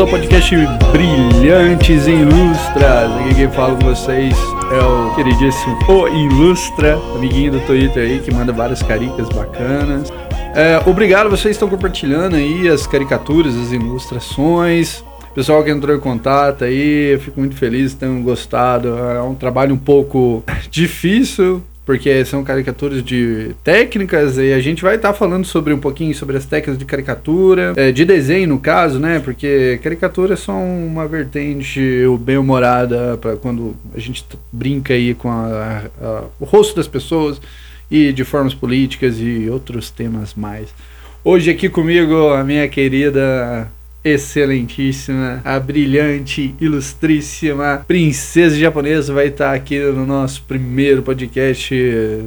Ao podcast Brilhantes Ilustras. Aqui quem fala com vocês é o queridíssimo O Ilustra, amiguinho do Twitter aí, que manda várias caricas bacanas. É, obrigado, vocês estão compartilhando aí as caricaturas, as ilustrações. Pessoal que entrou em contato aí, eu fico muito feliz, tenham gostado. É um trabalho um pouco difícil, porque são caricaturas de técnicas e a gente vai estar tá falando sobre um pouquinho sobre as técnicas de caricatura, é, de desenho no caso, né? Porque caricaturas são uma vertente bem-humorada para quando a gente brinca aí com a, a, o rosto das pessoas e de formas políticas e outros temas mais. Hoje aqui comigo a minha querida excelentíssima, a brilhante, ilustríssima princesa japonesa vai estar aqui no nosso primeiro podcast,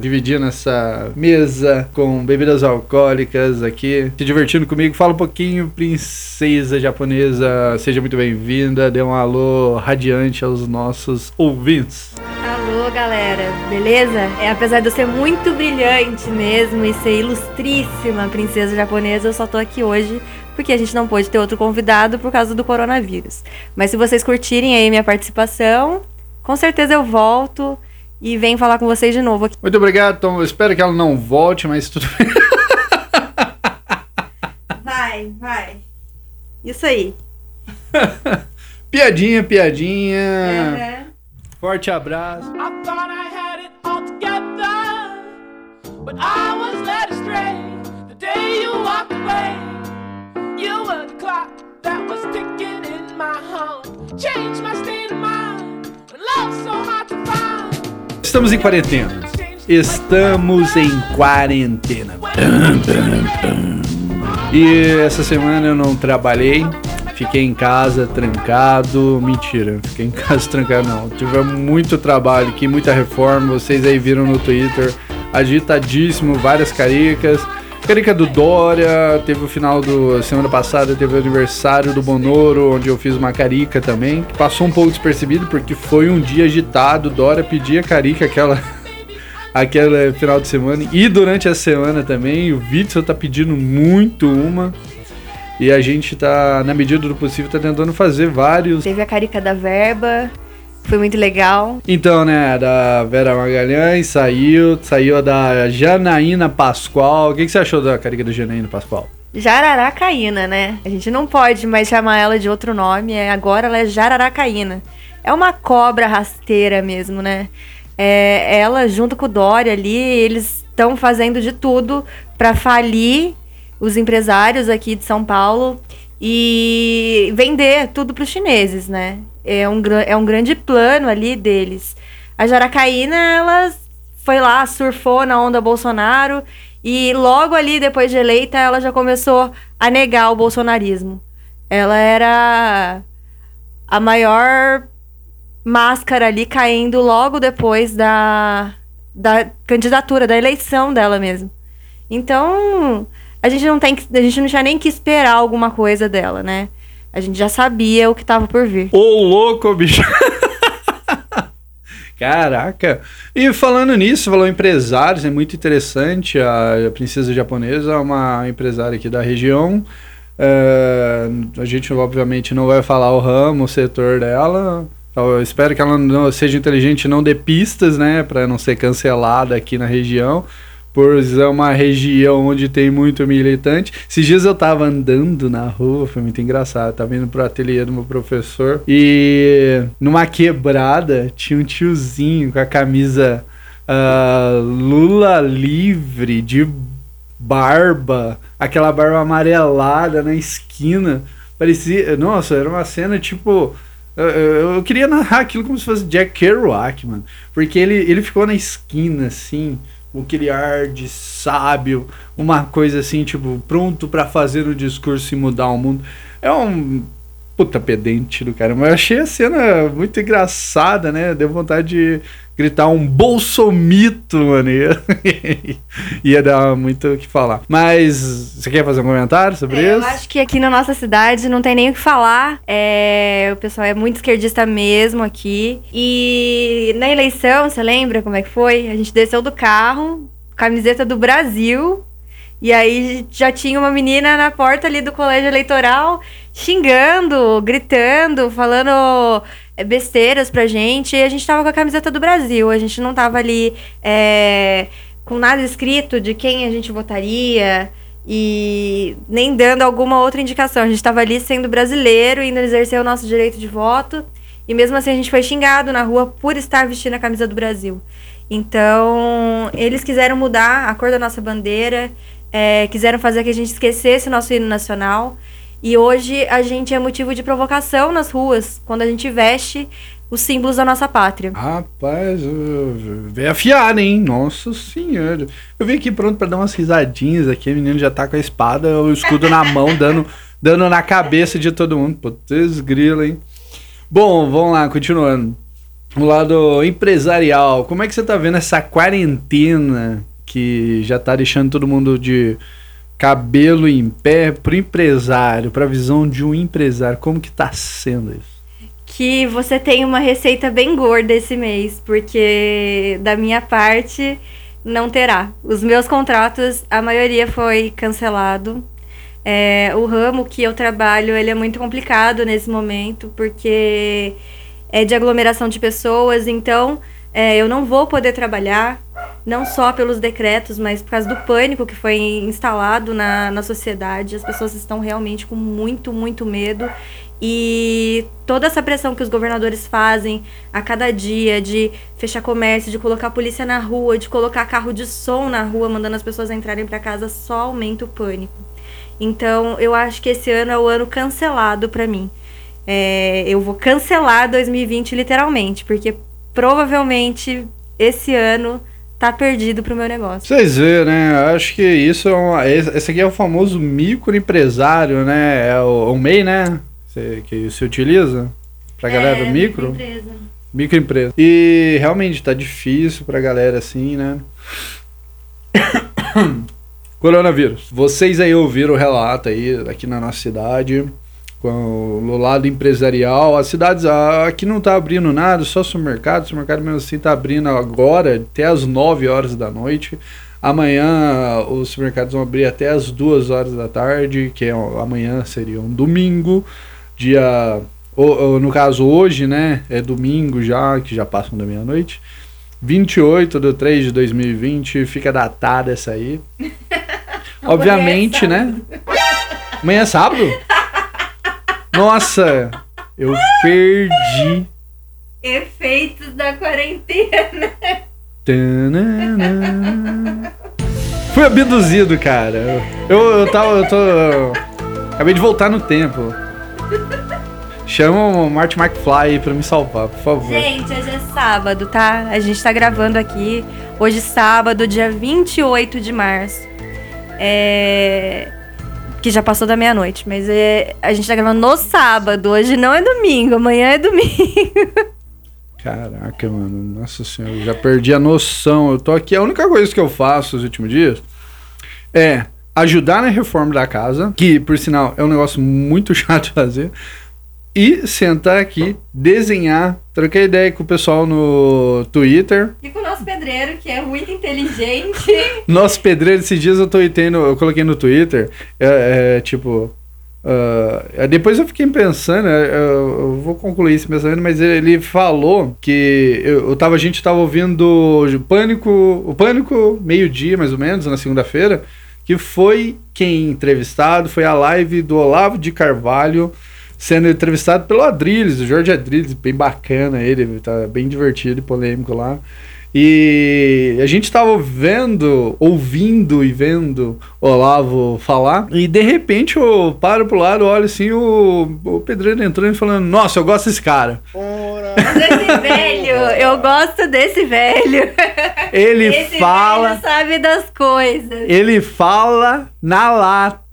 dividindo essa mesa com bebidas alcoólicas aqui, se divertindo comigo. Fala um pouquinho, princesa japonesa, seja muito bem-vinda, dê um alô radiante aos nossos ouvintes. Alô, galera, beleza? É, apesar de eu ser muito brilhante mesmo e ser ilustríssima princesa japonesa, eu só tô aqui hoje porque a gente não pôde ter outro convidado por causa do coronavírus. Mas se vocês curtirem aí minha participação, com certeza eu volto e venho falar com vocês de novo aqui. Muito obrigado, Tom. Eu espero que ela não volte, mas tudo bem. Vai, vai. Isso aí. piadinha, piadinha. Uhum. Forte abraço. I Estamos em quarentena. Estamos em quarentena. E essa semana eu não trabalhei. Fiquei em casa trancado. Mentira, fiquei em casa trancado não. Tive muito trabalho aqui, muita reforma. Vocês aí viram no Twitter. Agitadíssimo, várias caricas. Carica do Dória, teve o final do semana passada, teve o aniversário do Bonoro, onde eu fiz uma carica também, que passou um pouco despercebido porque foi um dia agitado. Dória pedia carica aquela aquela final de semana e durante a semana também. O Witzel tá pedindo muito uma. E a gente tá, na medida do possível, tá tentando fazer vários. Teve a carica da verba, foi muito legal. Então, né, da Vera Magalhães saiu, saiu a da Janaína Pascoal. O que, que você achou da carica da Janaína Pascoal? Jararacaína, né? A gente não pode mais chamar ela de outro nome, é, agora ela é Jararacaína. É uma cobra rasteira mesmo, né? É, ela, junto com o Dória ali, eles estão fazendo de tudo para falir os empresários aqui de São Paulo e vender tudo para os chineses, né? É um, é um grande plano ali deles. A Jaracaína, ela foi lá, surfou na onda Bolsonaro e logo ali, depois de eleita, ela já começou a negar o bolsonarismo. Ela era a maior máscara ali caindo logo depois da, da candidatura, da eleição dela mesmo. Então, a gente não tem que, a gente não tinha nem que esperar alguma coisa dela, né? A gente já sabia o que tava por vir. Ô, louco, bicho! Caraca! E falando nisso, falou empresários, é muito interessante. A, princesa japonesa é uma empresária aqui da região. É, a gente, obviamente, não vai falar o ramo, o setor dela. Eu espero que ela não seja inteligente, não dê pistas, né, para não ser cancelada aqui na região por ser uma região onde tem muito militante. Esses dias eu tava andando na rua, foi muito engraçado. Tava indo pro ateliê do meu professor e numa quebrada tinha um tiozinho com a camisa uh, Lula livre de barba, aquela barba amarelada na esquina. Parecia, nossa, era uma cena tipo eu, eu, eu, queria narrar aquilo como se fosse Jack Kerouac, mano. Porque ele, ele ficou na esquina, assim, aquele ar de sábio, uma coisa assim, tipo, pronto para fazer o discurso e mudar o mundo. É um puta pedente do cara, mas eu achei a cena muito engraçada, né? Deu vontade de gritar um bolsomito, mano. Ia dar muito o que falar. Mas você quer fazer um comentário sobre é, isso? Eu acho que aqui na nossa cidade não tem nem o que falar. É, o pessoal é muito esquerdista mesmo aqui. E na eleição, você lembra como é que foi? A gente desceu do carro, camiseta do Brasil. E aí já tinha uma menina na porta ali do colégio eleitoral xingando, gritando, falando besteiras pra gente. E a gente tava com a camiseta do Brasil. A gente não tava ali é, com nada escrito de quem a gente votaria e nem dando alguma outra indicação. A gente estava ali sendo brasileiro, indo exercer o nosso direito de voto. E mesmo assim a gente foi xingado na rua por estar vestindo a camisa do Brasil. Então, eles quiseram mudar a cor da nossa bandeira, é, quiseram fazer que a gente esquecesse o nosso hino nacional. E hoje a gente é motivo de provocação nas ruas, quando a gente veste os símbolos da nossa pátria. Rapaz, veio afiado, hein? Nossa senhora. Eu vim aqui pronto para dar umas risadinhas aqui. O menino já tá com a espada, o escudo na mão, dando, dando na cabeça de todo mundo. Putz, grilo, hein? Bom, vamos lá, continuando. O lado empresarial. Como é que você tá vendo essa quarentena que já tá deixando todo mundo de cabelo em pé pro empresário, pra visão de um empresário? Como que tá sendo isso? Que você tem uma receita bem gorda esse mês, porque da minha parte não terá. Os meus contratos, a maioria foi cancelado. É, o ramo que eu trabalho, ele é muito complicado nesse momento, porque é de aglomeração de pessoas, então é, eu não vou poder trabalhar, não só pelos decretos, mas por causa do pânico que foi instalado na, na sociedade. As pessoas estão realmente com muito, muito medo. E toda essa pressão que os governadores fazem a cada dia de fechar comércio, de colocar polícia na rua, de colocar carro de som na rua, mandando as pessoas entrarem para casa, só aumenta o pânico. Então, eu acho que esse ano é o ano cancelado para mim é, eu vou cancelar 2020 literalmente, porque provavelmente esse ano tá perdido pro meu negócio. Vocês vê, né? Acho que isso é uma, esse aqui é o famoso microempresário, né? É o, o MEI, né? que se utiliza pra galera é, do micro. Microempresa. Microempresa. E realmente tá difícil pra galera assim, né? Coronavírus. Vocês aí ouviram o relato aí aqui na nossa cidade no lado empresarial, as cidades aqui não está abrindo nada, só supermercado, o supermercado mesmo assim está abrindo agora até as 9 horas da noite. Amanhã os supermercados vão abrir até as 2 horas da tarde, que é, amanhã seria um domingo, dia no caso hoje, né, é domingo já, que já passam da meia-noite. 28 de 3 de 2020, fica datada essa aí. Obviamente, né? Amanhã é sábado? Nossa, eu perdi. Efeitos da quarentena. Fui abduzido, cara. Eu, eu tava. Eu tô. acabei de voltar no tempo. Chama o Marty McFly pra me salvar, por favor. Gente, hoje é sábado, tá? A gente tá gravando aqui. Hoje, sábado, dia 28 de março. É que já passou da meia-noite, mas é, a gente tá gravando no sábado, hoje não é domingo, amanhã é domingo. Caraca, mano, nossa senhora, eu já perdi a noção. Eu tô aqui, a única coisa que eu faço nos últimos dias é ajudar na reforma da casa, que por sinal é um negócio muito chato de fazer e sentar aqui, desenhar, trocar ideia com o pessoal no Twitter. E com o nosso pedreiro, que é muito inteligente. nosso pedreiro, esses dias eu tô tendo, eu coloquei no Twitter, é, é tipo. Uh, depois eu fiquei pensando, eu, eu, vou concluir esse pensamento, mas ele, falou que eu, eu tava, a gente tava ouvindo o Pânico, o Pânico meio-dia mais ou menos, na segunda-feira, que foi quem entrevistado, foi a live do Olavo de Carvalho, sendo entrevistado pelo Adriles, o Jorge Adriles, bem bacana ele, tá bem divertido e polêmico lá. E a gente estava vendo, ouvindo e vendo o Olavo falar, e de repente eu paro pro lado, olho assim, o, o pedreiro entrando e falando: Nossa, eu gosto desse cara. Desse velho, eu gosto desse velho. Ele Esse fala. Velho sabe das coisas. Ele fala na lata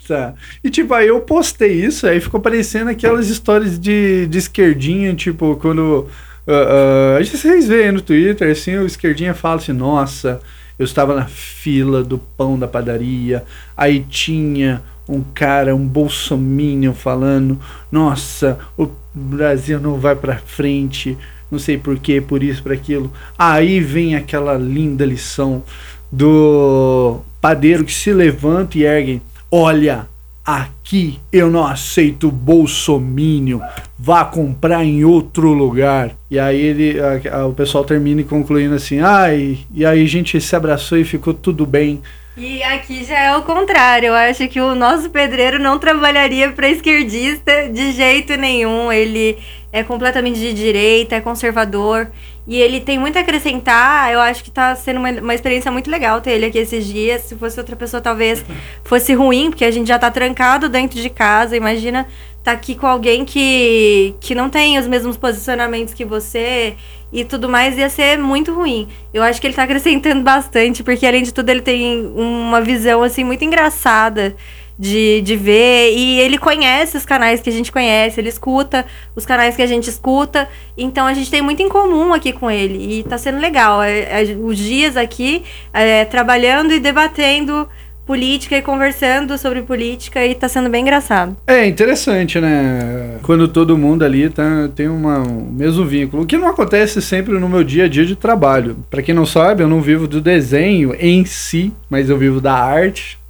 e tipo, aí eu postei isso, aí ficou parecendo aquelas histórias de, de esquerdinha, tipo, quando. Uh, uh, vocês veem no Twitter, assim, o esquerdinha fala assim, nossa, eu estava na fila do pão da padaria, aí tinha um cara, um bolsominion falando, nossa, o Brasil não vai para frente, não sei por quê, por isso, por aquilo. Aí vem aquela linda lição do padeiro que se levanta e ergue. Olha, aqui eu não aceito bolsomínio. Vá comprar em outro lugar. E aí ele, a, a, o pessoal termina concluindo assim, ai, ah, e aí a gente se abraçou e ficou tudo bem. E aqui já é o contrário. Eu acho que o nosso pedreiro não trabalharia para esquerdista de jeito nenhum. Ele é completamente de direita, é conservador. E ele tem muito a acrescentar. Eu acho que está sendo uma, uma experiência muito legal ter ele aqui esses dias. Se fosse outra pessoa, talvez fosse ruim, porque a gente já está trancado dentro de casa. Imagina tá aqui com alguém que, que não tem os mesmos posicionamentos que você e tudo mais, ia ser muito ruim. Eu acho que ele tá acrescentando bastante, porque além de tudo ele tem uma visão, assim, muito engraçada de, de ver. E ele conhece os canais que a gente conhece, ele escuta os canais que a gente escuta. Então a gente tem muito em comum aqui com ele. E tá sendo legal. É, é, os dias aqui é, trabalhando e debatendo política e conversando sobre política e tá sendo bem engraçado. É interessante, né? Quando todo mundo ali tá, tem uma, um mesmo vínculo. O que não acontece sempre no meu dia a dia de trabalho. Para quem não sabe, eu não vivo do desenho em si, mas eu vivo da arte.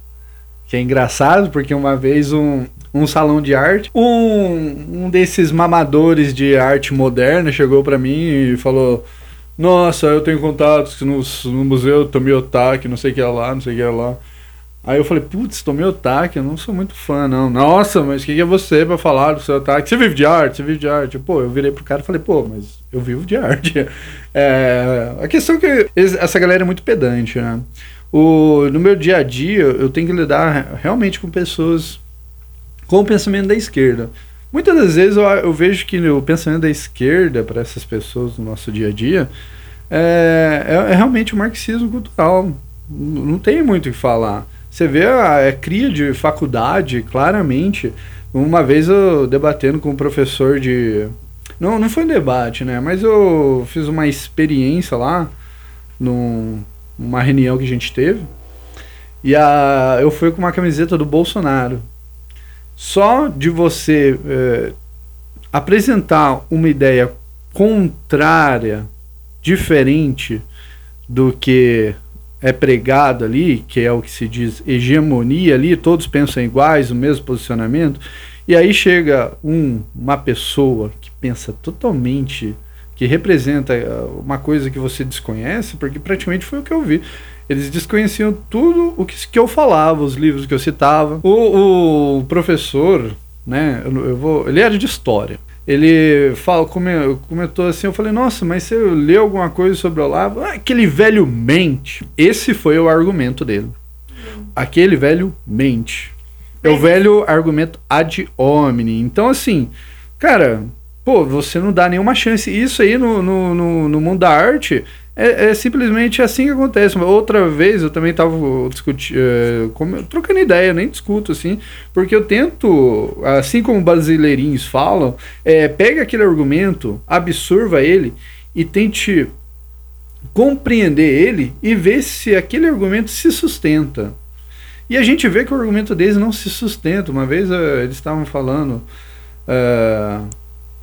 Que é engraçado, porque uma vez um, um salão de arte. Um, um desses mamadores de arte moderna chegou para mim e falou: Nossa, eu tenho contatos no, no museu Tomiotaki, não sei o que é lá, não sei o que é lá. Aí eu falei, putz, tomei otaque, eu não sou muito fã, não. Nossa, mas o que, que, é você pra falar do seu otaque? Você vive de arte, você vive de arte. Pô, eu virei pro cara e falei, pô, mas eu vivo de arte. É, a questão é que essa galera é muito pedante, né? O, no meu dia a dia, eu tenho que lidar realmente com pessoas com o pensamento da esquerda. Muitas das vezes eu, eu vejo que o pensamento da esquerda, para essas pessoas no nosso dia a dia, é, é, é realmente o marxismo cultural. Não tem muito o que falar. Você vê a, a cria de faculdade, claramente. Uma vez eu debatendo com um professor de. Não, não foi um debate, né? Mas eu fiz uma experiência lá, num, numa reunião que a gente teve. E a, eu fui com uma camiseta do Bolsonaro. Só de você é, apresentar uma ideia contrária, diferente do que é pregado ali, que é o que se diz hegemonia ali, todos pensam iguais, o mesmo posicionamento, e aí chega um, uma pessoa que pensa totalmente, que representa eh, uma coisa que você desconhece, porque praticamente foi o que eu vi. Eles desconheciam tudo o que, que eu falava, os livros que eu citava. O, o professor, né, eu, eu vou, ele era de história ele fala, comentou assim, eu falei, nossa, mas você leu alguma coisa sobre o Olavo? Ah, aquele velho mente. Esse foi o argumento dele. Aquele velho mente. É o velho argumento ad hominem. Então, assim, cara, pô, você não dá nenhuma chance. Isso aí no, no, no, no mundo da arte é, é, simplesmente assim que acontece. Outra vez eu também estava discutindo, é, trocando ideia, nem discuto assim, porque eu tento, assim como brasileirinhos falam, é, pega aquele argumento, absorva ele e tente compreender ele e ver se aquele argumento se sustenta. E a gente vê que o argumento deles não se sustenta. Uma vez uh, eles estavam falando. Uh,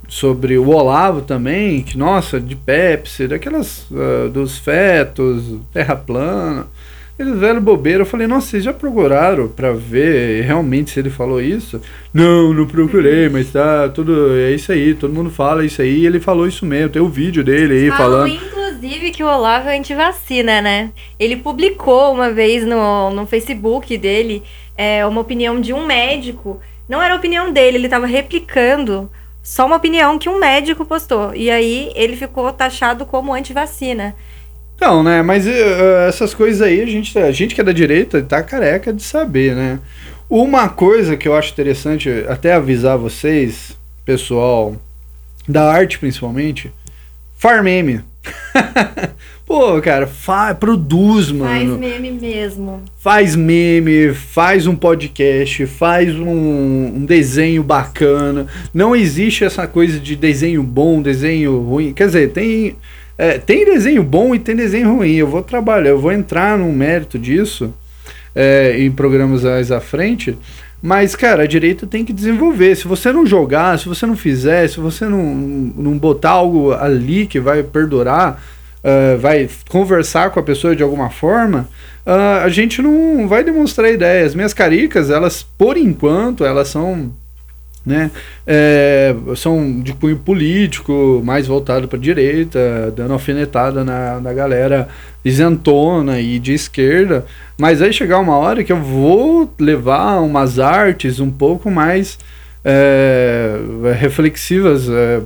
sobre o Olavo também, que nossa, de Pepsi, daquelas uh, dos fetos, terra plana. Eles velho bobeira, eu falei, nossa, vocês já procuraram para ver realmente se ele falou isso? Não, não procurei, mas tá tudo, é isso aí, todo mundo fala isso aí, ele falou isso mesmo, tem o vídeo dele aí falando. inclusive que o Olavo é antivacina, né? Ele publicou uma vez no, no Facebook dele é, uma opinião de um médico, não era a opinião dele, ele estava replicando só uma opinião que um médico postou. E aí ele ficou taxado como anti-vacina. Não, né? Mas uh, essas coisas aí, a gente, a gente que é da direita tá careca de saber, né? Uma coisa que eu acho interessante até avisar vocês, pessoal, da arte principalmente, farmeme. Pô, cara, fa produz, mano. Faz meme mesmo. Faz meme, faz um podcast, faz um, um, desenho bacana. Não existe essa coisa de desenho bom, desenho ruim. Quer dizer, tem, é, tem desenho bom e tem desenho ruim. Eu vou trabalhar, eu vou entrar no mérito disso é, em programas mais à frente. Mas, cara, a direita tem que desenvolver. Se você não jogar, se você não fizer, se você não, não botar algo ali que vai perdurar uh, vai conversar com a pessoa de alguma forma, uh, a gente não vai demonstrar ideias. Minhas caricas, elas, por enquanto, elas são né? É, são de cunho político, mais voltado para a direita, dando alfinetada na, na galera isentona e de esquerda. Mas aí chegar uma hora que eu vou levar umas artes um pouco mais é, reflexivas. É,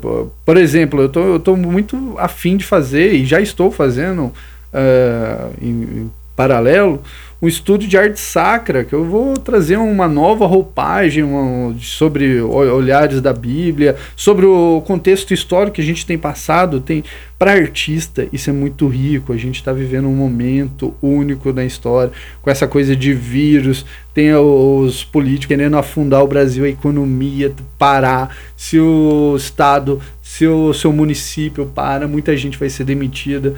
por exemplo, eu tô, tô muito afim de fazer, e já estou fazendo é, em, em paralelo, um estudo de arte sacra, que eu vou trazer uma nova roupagem uma, sobre olhares da Bíblia, sobre o contexto histórico que a gente tem passado, tem para artista isso é muito rico. A gente está vivendo um momento único na história, com essa coisa de vírus, tem os políticos querendo afundar o Brasil, a economia parar, se o estado, se o seu município para, muita gente vai ser demitida.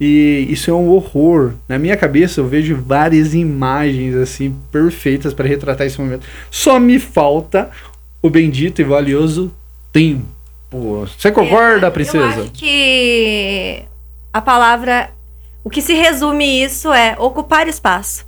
E isso é um horror. Na minha cabeça eu vejo várias imagens assim perfeitas para retratar esse momento. Só me falta o bendito e valioso tempo. Você concorda, é, princesa? Eu acho que a palavra o que se resume isso é ocupar espaço.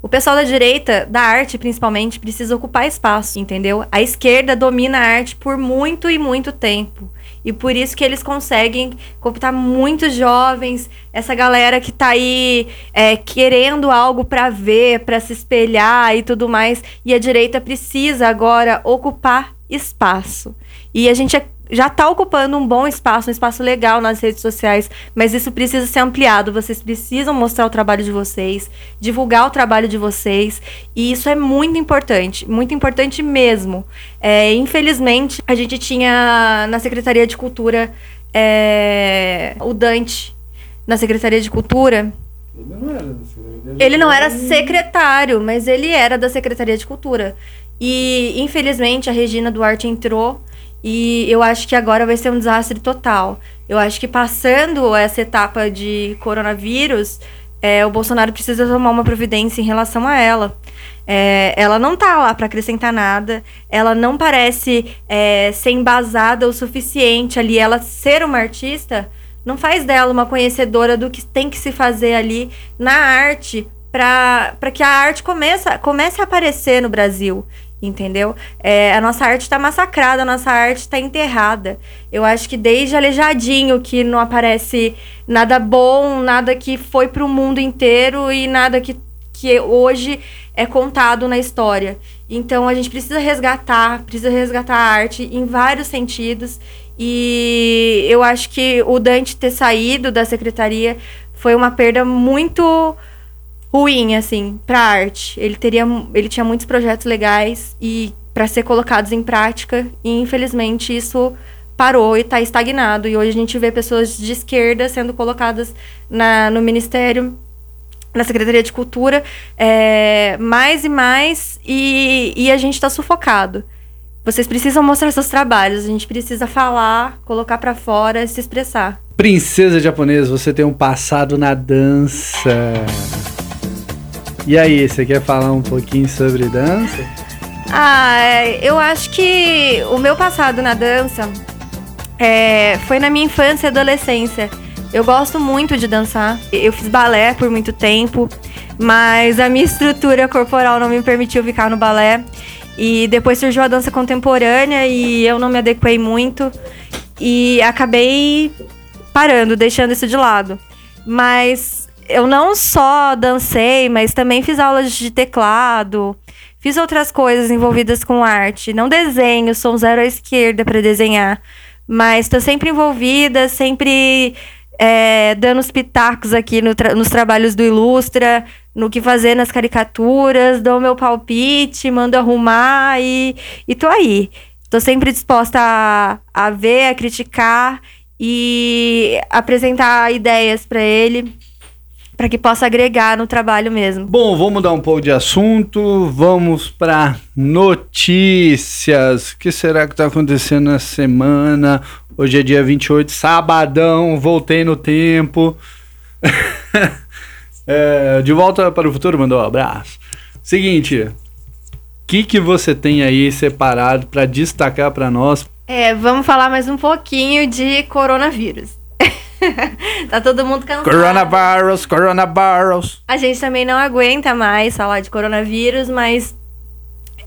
O pessoal da direita, da arte principalmente, precisa ocupar espaço, entendeu? A esquerda domina a arte por muito e muito tempo. E por isso que eles conseguem cooptar muitos jovens, essa galera que tá aí é, querendo algo para ver, para se espelhar e tudo mais. E a direita precisa agora ocupar espaço. E a gente é já está ocupando um bom espaço, um espaço legal nas redes sociais, mas isso precisa ser ampliado. Vocês precisam mostrar o trabalho de vocês, divulgar o trabalho de vocês, e isso é muito importante, muito importante mesmo. É, infelizmente, a gente tinha na Secretaria de Cultura é, o Dante na Secretaria de Cultura. Ele não era Ele não era secretário, mas ele era da Secretaria de Cultura. E, infelizmente, a Regina Duarte entrou e eu acho que agora vai ser um desastre total. Eu acho que passando essa etapa de coronavírus, é, o Bolsonaro precisa tomar uma providência em relação a ela. É, ela não tá lá para acrescentar nada, ela não parece é, ser embasada o suficiente ali. Ela ser uma artista não faz dela uma conhecedora do que tem que se fazer ali na arte para que a arte comece, comece a aparecer no Brasil entendeu? É, a nossa arte está massacrada, a nossa arte está enterrada. Eu acho que desde Aleijadinho que não aparece nada bom, nada que foi para o mundo inteiro e nada que, que hoje é contado na história. Então a gente precisa resgatar, precisa resgatar a arte em vários sentidos. E eu acho que o Dante ter saído da secretaria foi uma perda muito ruim, assim, pra arte. Ele teria. Ele tinha muitos projetos legais e para ser colocados em prática, e infelizmente isso parou e está estagnado. E hoje a gente vê pessoas de esquerda sendo colocadas na, no Ministério, na Secretaria de Cultura, é, mais e mais, e, e a gente está sufocado. Vocês precisam mostrar seus trabalhos, a gente precisa falar, colocar para fora, se expressar. Princesa japonesa, você tem um passado na dança. E aí, você quer falar um pouquinho sobre dança? Ah, é, eu acho que o meu passado na dança é, foi na minha infância e adolescência. Eu gosto muito de dançar. Eu fiz balé por muito tempo, mas a minha estrutura corporal não me permitiu ficar no balé. E depois surgiu a dança contemporânea e eu não me adequei muito e acabei parando, deixando isso de lado. Mas eu não só dancei, mas também fiz aulas de teclado, fiz outras coisas envolvidas com arte. Não desenho, sou um zero à esquerda para desenhar, mas estou sempre envolvida, sempre é, dando os pitacos aqui no tra nos trabalhos do Ilustra, no que fazer nas caricaturas, dou meu palpite, mando arrumar e, e tô aí. Tô sempre disposta a, a ver, a criticar e apresentar ideias para ele para que possa agregar no trabalho mesmo. Bom, vamos mudar um pouco de assunto, vamos para notícias. O que será que está acontecendo na semana? Hoje é dia 28, sabadão, voltei no tempo. é, de volta para o futuro, mandou um abraço. Seguinte, o que, que você tem aí separado para destacar para nós? É, vamos falar mais um pouquinho de coronavírus. tá todo mundo cansado. Coronavirus, coronavirus. A gente também não aguenta mais falar de coronavírus, mas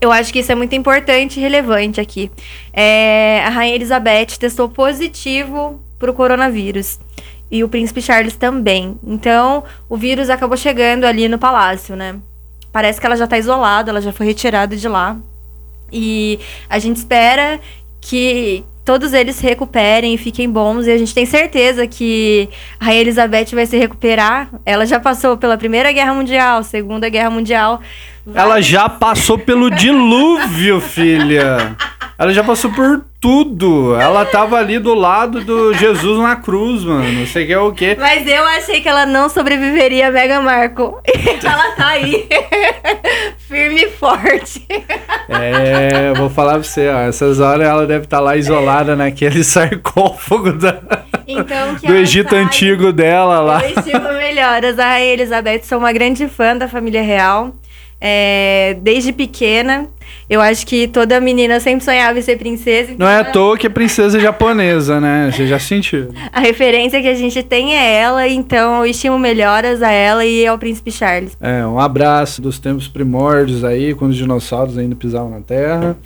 eu acho que isso é muito importante e relevante aqui. É, a Rainha Elizabeth testou positivo para o coronavírus. E o príncipe Charles também. Então, o vírus acabou chegando ali no palácio, né? Parece que ela já está isolada, ela já foi retirada de lá. E a gente espera que, todos eles se recuperem e fiquem bons. E a gente tem certeza que a Rainha Elizabeth vai se recuperar. Ela já passou pela Primeira Guerra Mundial, Segunda Guerra Mundial. Ela já passou pelo dilúvio, filha. Ela já passou por tudo. Ela tava ali do lado do Jesus na cruz, mano. Você quer o quê? Mas eu achei que ela não sobreviveria a Meghan Markle. ela tá aí. Firme e forte. É, vou falar pra você, ó. Essas horas ela deve estar tá lá isolada naquele sarcófago da, então, do Egito Antigo dela lá. Eu estimo melhoras. A Rainha Elizabeth, sou uma grande fã da família real. É, desde pequena. Eu acho que toda menina sempre sonhava em ser princesa. Então Não é à toa que é princesa japonesa, né? Você já sentiu. A referência que a gente tem é ela, então eu estimo melhoras a ela e ao príncipe Charles. É, um abraço dos tempos primórdios aí, quando os dinossauros ainda pisavam na Terra.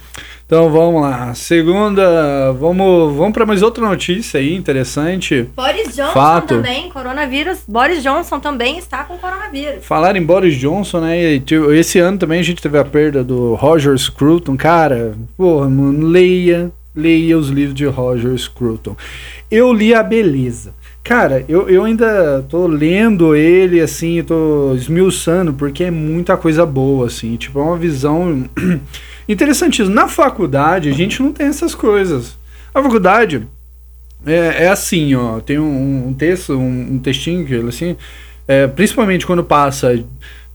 Então vamos lá. Segunda, vamos, vamos para mais outra notícia aí interessante. Boris Johnson Fato. também, coronavírus. Boris Johnson também está com coronavírus. Falar em Boris Johnson, né? Esse ano também a gente teve a perda do Roger Scruton. Cara, porra, mano, leia, leia os livros de Roger Scruton. Eu li a beleza. Cara, eu, eu ainda tô lendo ele, assim, tô esmiuçando, porque é muita coisa boa, assim. Tipo, é uma visão Interessantíssimo. Na faculdade, a gente não tem essas coisas. A faculdade é, é assim, ó. Tem um, um texto, um, um, textinho que assim, é, principalmente quando passa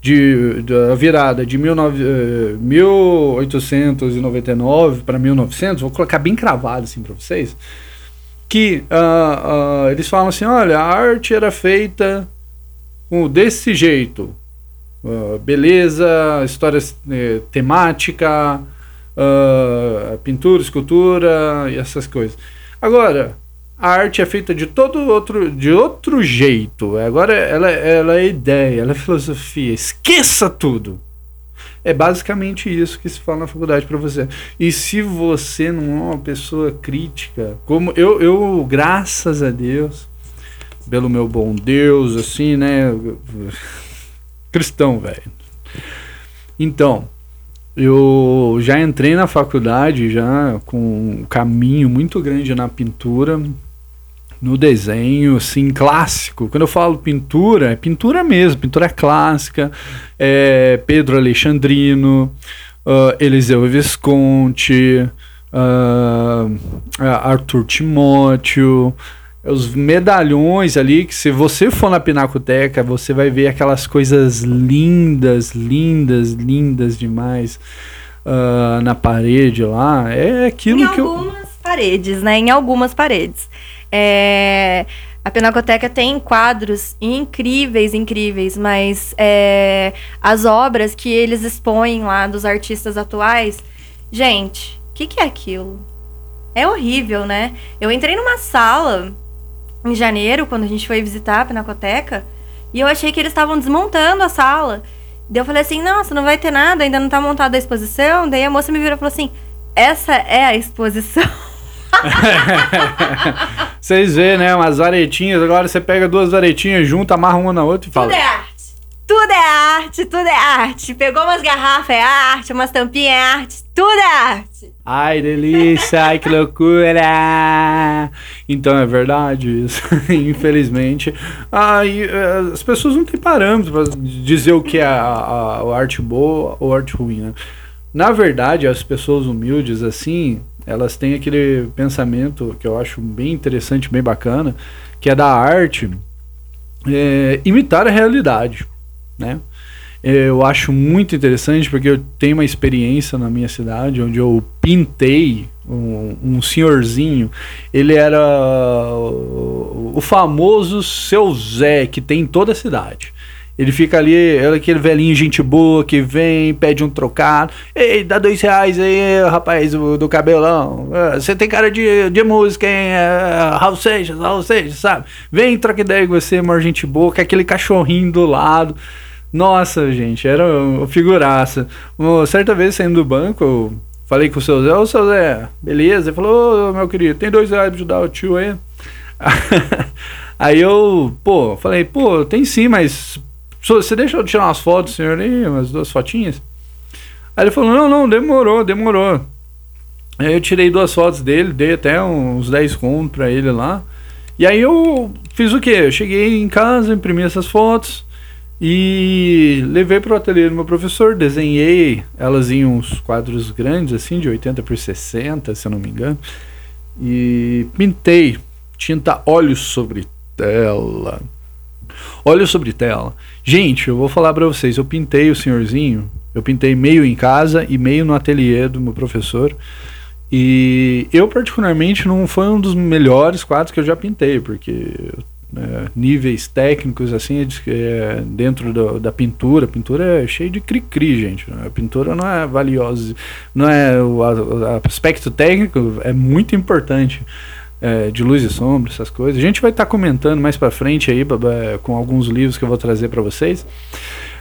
de, da virada de 19, uh, 1899 para 1900, vou colocar bem cravado assim para vocês, que uh, uh, eles falam assim, olha, a arte era feita desse jeito, Uh, beleza, história uh, temática, pintura, escultura e essas coisas. Agora, a arte é feita de todo outro, de outro jeito. Agora ela, ela é ideia, ela é filosofia. Esqueça tudo. É basicamente isso que se fala na faculdade para você. E se você não é uma pessoa crítica, como eu, eu graças a Deus, pelo meu bom Deus, assim, né? cristão, velho. Então, eu já entrei na faculdade já com um caminho muito grande na pintura, no desenho, assim, clássico. Quando eu falo pintura, é pintura mesmo, pintura clássica, é Pedro Alexandrino, uh, Eliseu Visconti, uh, Arthur Timóteo, os medalhões ali, que se você for na Pinacoteca, você vai ver aquelas coisas lindas, lindas, lindas demais uh, na parede lá. É aquilo em que eu... Em algumas paredes, né? Em algumas paredes. É... A Pinacoteca tem quadros incríveis, incríveis, mas é... as obras que eles expõem lá dos artistas atuais, gente, o que, que é aquilo? É horrível, né? Eu entrei numa sala em janeiro, quando a gente foi visitar a Pinacoteca, e eu achei que eles estavam desmontando a sala. Daí eu falei assim, nossa, não vai ter nada, ainda não tá montada a exposição. Daí a moça me virou e falou assim, essa é a exposição. Vocês vê, né? Umas varetinhas, agora você pega duas varetinhas junto, amarra uma na outra e fala. Tudo é arte. Tudo é arte, tudo é arte. Pegou umas garrafas, é arte, umas tampinhas, é arte, tudo é arte. Ai, delícia, ai, que loucura! Então é verdade isso, infelizmente. Ai, eh, as pessoas não têm parâmetros para dizer o que é a, a, a, arte boa ou arte ruim, né? Na verdade, as pessoas humildes, assim, elas têm aquele pensamento que eu acho bem interessante, bem bacana, que é da arte é, imitar a realidade né? Eu acho muito interessante porque eu tenho uma experiência na minha cidade onde eu pintei um, um senhorzinho. Ele era o, o famoso seu Zé que tem em toda a cidade. Ele fica ali, é aquele velhinho gente boa que vem, pede um trocado. Ei, dá dois reais aí, rapaz, do, do cabelão. É, você tem cara de, de música, hein? É, Raul Seixas, Raul Seixas, sabe? Vem, troca ideia com você, amor gente boa, com aquele cachorrinho do lado. Nossa, gente, era uma figuraça. Uma certa vez saindo do banco, eu falei com o seu Zé, ô seu Zé, beleza? Ele falou, ô meu querido, tem dois reais pra ajudar o tio aí? aí eu, pô, falei, pô, tem sim, mas você deixa eu tirar umas fotos, senhor, aí, umas duas fotinhas? Aí ele falou, não, não, demorou, demorou. Aí eu tirei duas fotos dele, dei até uns 10 contos pra ele lá. E aí eu fiz o quê? Eu cheguei em casa, imprimi essas fotos e levei pro ateliê do meu professor, desenhei elas em uns quadros grandes, assim, de 80 por 60, se eu não me engano. E pintei tinta óleo sobre tela. Óleo sobre tela. Gente, eu vou falar para vocês, eu pintei o senhorzinho, eu pintei meio em casa e meio no ateliê do meu professor. E eu particularmente não foi um dos melhores quadros que eu já pintei, porque é, níveis técnicos assim é, dentro do, da pintura, a pintura é cheia de cri-cri, gente. A pintura não é valiosa, não é o, o aspecto técnico é muito importante é, de luz e sombra, essas coisas. A gente vai estar tá comentando mais para frente aí com alguns livros que eu vou trazer para vocês.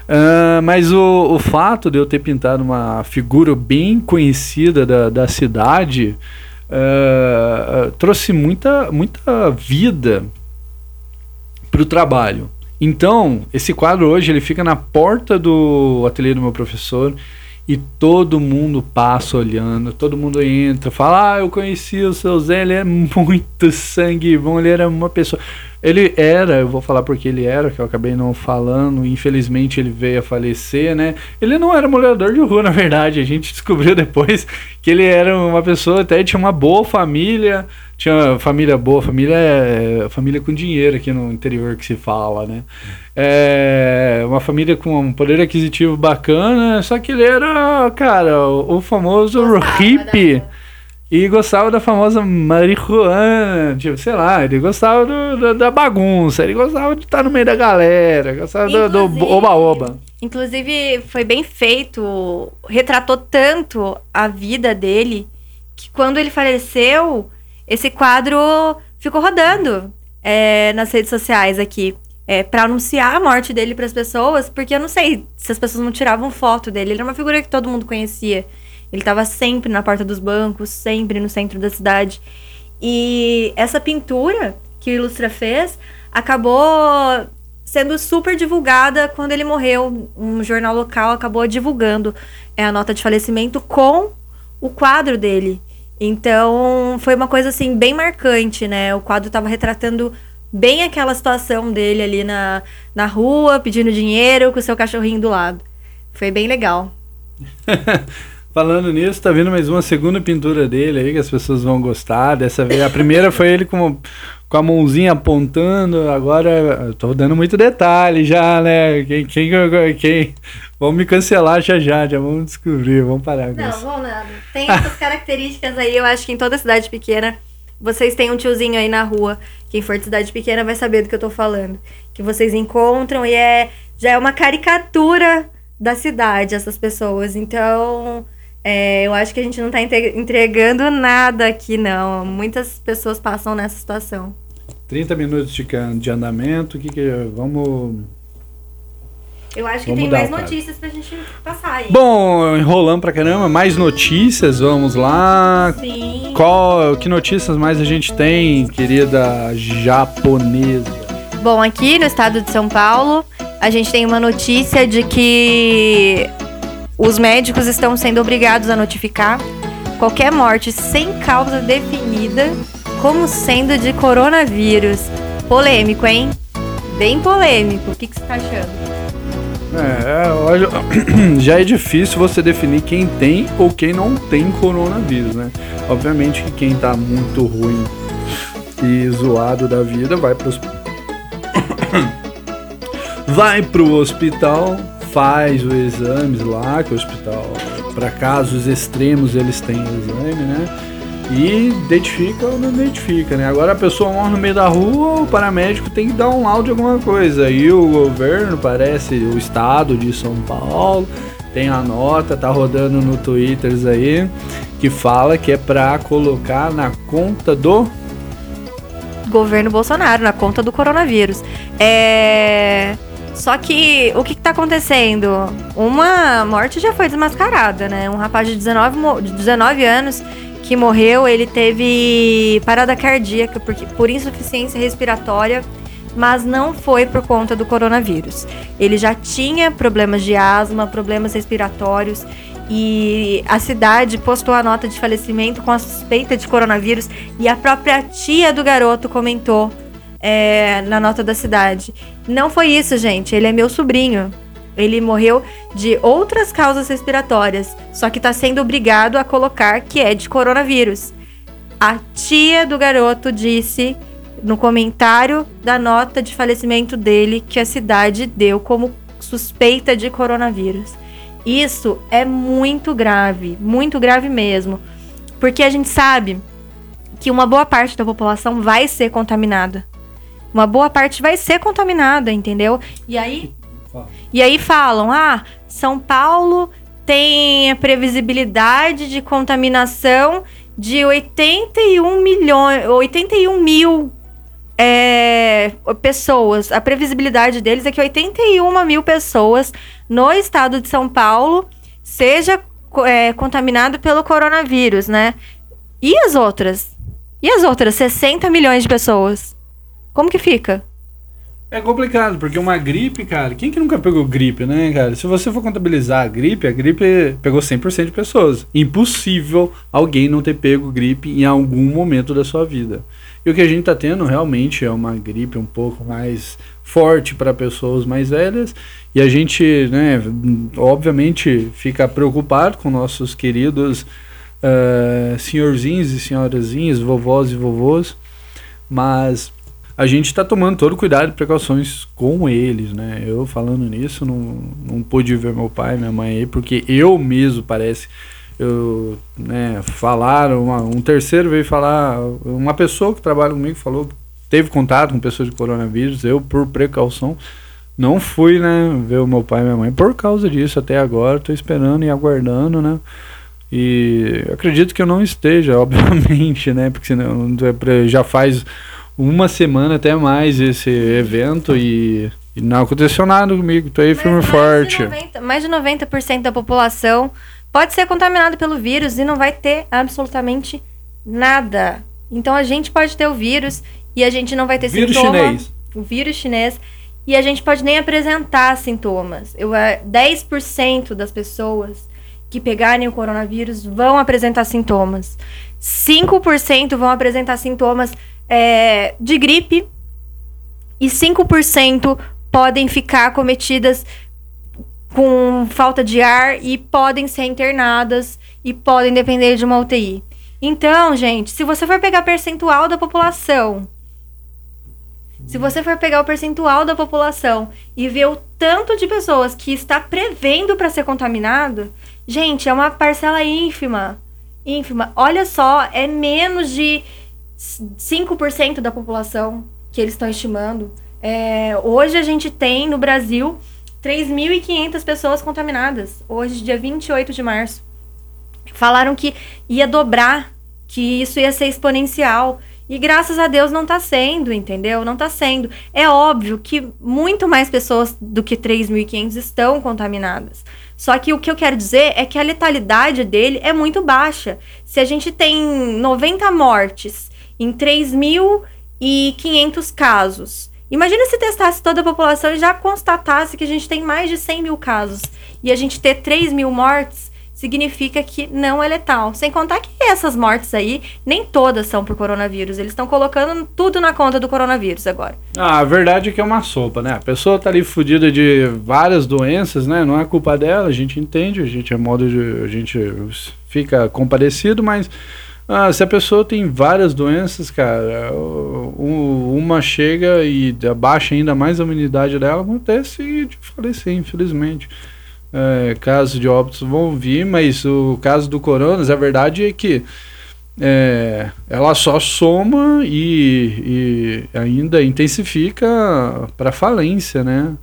Uh, mas o, o fato de eu ter pintado uma figura bem conhecida da, da cidade uh, trouxe muita, muita vida para o trabalho. Então, esse quadro hoje ele fica na porta do ateliê do meu professor e todo mundo passa olhando, todo mundo entra, fala: Ah, eu conheci o seu Zé, ele é muito sangue bom, ele era uma pessoa. Ele era, eu vou falar porque ele era, que eu acabei não falando, infelizmente ele veio a falecer, né? Ele não era morador de rua, na verdade, a gente descobriu depois que ele era uma pessoa, até tinha uma boa família, tinha família boa, família é, família com dinheiro aqui no interior que se fala, né? É, uma família com um poder aquisitivo bacana, só que ele era, cara, o, o famoso hippie. E gostava da famosa marihuana, tipo, sei lá, ele gostava do, do, da bagunça, ele gostava de estar no meio da galera, gostava do oba-oba. Inclusive, foi bem feito, retratou tanto a vida dele, que quando ele faleceu, esse quadro ficou rodando é, nas redes sociais aqui. É, para anunciar a morte dele para as pessoas, porque eu não sei se as pessoas não tiravam foto dele. Ele era uma figura que todo mundo conhecia. Ele estava sempre na porta dos bancos, sempre no centro da cidade. E essa pintura que o Ilustra fez acabou sendo super divulgada quando ele morreu. Um jornal local acabou divulgando é, a nota de falecimento com o quadro dele. Então foi uma coisa assim bem marcante, né? O quadro estava retratando bem aquela situação dele ali na, na rua, pedindo dinheiro com o seu cachorrinho do lado. Foi bem legal. Falando nisso, tá vindo mais uma segunda pintura dele aí que as pessoas vão gostar. Dessa vez, a primeira foi ele com, com a mãozinha apontando. Agora, tô dando muito detalhe já, né? Quem, quem, quem, vão me cancelar já já, já vamos descobrir, vamos parar com Não, isso. vão nada. Tem essas características aí, eu acho que em toda cidade pequena, vocês têm um tiozinho aí na rua. Quem for de cidade pequena vai saber do que eu tô falando. Que vocês encontram e é já é uma caricatura da cidade, essas pessoas. Então, é, eu acho que a gente não está entregando nada aqui, não. Muitas pessoas passam nessa situação. 30 minutos de, de andamento, que, que vamos. Eu acho que vamos tem mais notícias pra gente passar aí. Bom, enrolando pra caramba, mais notícias, vamos lá. Sim. Qual, que notícias mais a gente tem, querida japonesa? Bom, aqui no estado de São Paulo, a gente tem uma notícia de que os médicos estão sendo obrigados a notificar qualquer morte sem causa definida como sendo de coronavírus. Polêmico, hein? Bem polêmico. O que, que você tá achando? É, olha, já é difícil você definir quem tem ou quem não tem coronavírus, né? Obviamente que quem tá muito ruim e zoado da vida vai pro vai pro hospital faz os exames lá, que o hospital, para casos extremos, eles têm exame, né? E identifica ou não identifica, né? Agora a pessoa morre no meio da rua, o paramédico tem que dar um laudo de alguma coisa. E o governo, parece, o estado de São Paulo, tem a nota, tá rodando no Twitter aí, que fala que é pra colocar na conta do governo Bolsonaro, na conta do coronavírus. É. Só que o que, está acontecendo? Uma morte já foi desmascarada, né? Um rapaz de 19, de 19 anos que morreu, ele teve parada cardíaca porque, por insuficiência respiratória, mas não foi por conta do coronavírus. Ele já tinha problemas de asma, problemas respiratórios e a cidade postou a nota de falecimento com a suspeita de coronavírus e a própria tia do garoto comentou é, na nota da cidade. Não foi isso, gente. Ele é meu sobrinho. Ele morreu de outras causas respiratórias, só que está sendo obrigado a colocar que é de coronavírus. A tia do garoto disse no comentário da nota de falecimento dele que a cidade deu como suspeita de coronavírus. Isso é muito grave, muito grave mesmo, porque a gente sabe que uma boa parte da população vai ser contaminada. Uma boa parte vai ser contaminada, entendeu? E aí, e aí falam: ah, São Paulo tem a previsibilidade de contaminação de 81 milhões, 81 mil é, pessoas. A previsibilidade deles é que 81 mil pessoas no estado de São Paulo seja é, contaminado pelo coronavírus, né? E as outras? E as outras 60 milhões de pessoas? Como que fica? É complicado, porque uma gripe, cara, quem que nunca pegou gripe, né, cara? Se você for contabilizar a gripe, a gripe pegou 100% de pessoas. Impossível alguém não ter pego gripe em algum momento da sua vida. E o que a gente está tendo realmente é uma gripe um pouco mais forte para pessoas mais velhas. E a gente, né, obviamente, fica preocupado com nossos queridos uh, senhorzinhos e senhorazinhas, vovós e vovôs. Mas a gente está tomando todo cuidado e precauções com eles, né? Eu falando nisso, não, não pude ver meu pai e minha mãe aí, porque eu mesmo parece eu, né, falaram, uma, um terceiro veio falar, uma pessoa que trabalha comigo falou teve contato com pessoas de coronavírus, eu por precaução não fui, né, ver o meu pai e minha mãe por causa disso até agora, estou esperando e aguardando, né, e acredito que eu não esteja, obviamente, né, porque senão já faz uma semana até mais esse evento e, e não aconteceu nada comigo, tô aí firme forte. De 90, mais de 90% da população pode ser contaminado pelo vírus e não vai ter absolutamente nada. Então a gente pode ter o vírus e a gente não vai ter vírus sintoma. Chinês. O vírus chinês. E a gente pode nem apresentar sintomas. Eu, 10% é, das pessoas que pegarem o coronavírus vão apresentar sintomas. 5% vão apresentar sintomas é, de gripe. E 5% podem ficar cometidas com falta de ar e podem ser internadas e podem depender de uma UTI. Então, gente, se você for pegar percentual da população, se você for pegar o percentual da população e ver o tanto de pessoas que está prevendo para ser contaminado, gente, é uma parcela ínfima. Ínfima. Olha só, é menos de 5% da população que eles estão estimando. É, hoje a gente tem no Brasil 3.500 pessoas contaminadas, hoje, dia 28 de março. Falaram que ia dobrar, que isso ia ser exponencial. E graças a Deus não está sendo, entendeu? Não está sendo. É óbvio que muito mais pessoas do que 3.500 estão contaminadas. Só que o que eu quero dizer é que a letalidade dele é muito baixa. Se a gente tem 90 mortes em 3.500 casos Imagina se testasse toda a população e já constatasse que a gente tem mais de 100 mil casos e a gente ter 3 mil mortes, significa que não é letal. Sem contar que essas mortes aí, nem todas são por coronavírus. Eles estão colocando tudo na conta do coronavírus agora. Ah, a verdade é que é uma sopa, né? A pessoa tá ali fodida de várias doenças, né? Não é culpa dela, a gente entende, a gente é modo de. A gente fica compadecido, mas ah, se a pessoa tem várias doenças, cara, uma chega e abaixa ainda mais a imunidade dela, acontece de falecer, infelizmente. É, casos de óbitos vão vir, mas o caso do Coronas, a verdade é que é, ela só soma e, e ainda intensifica para falência, né?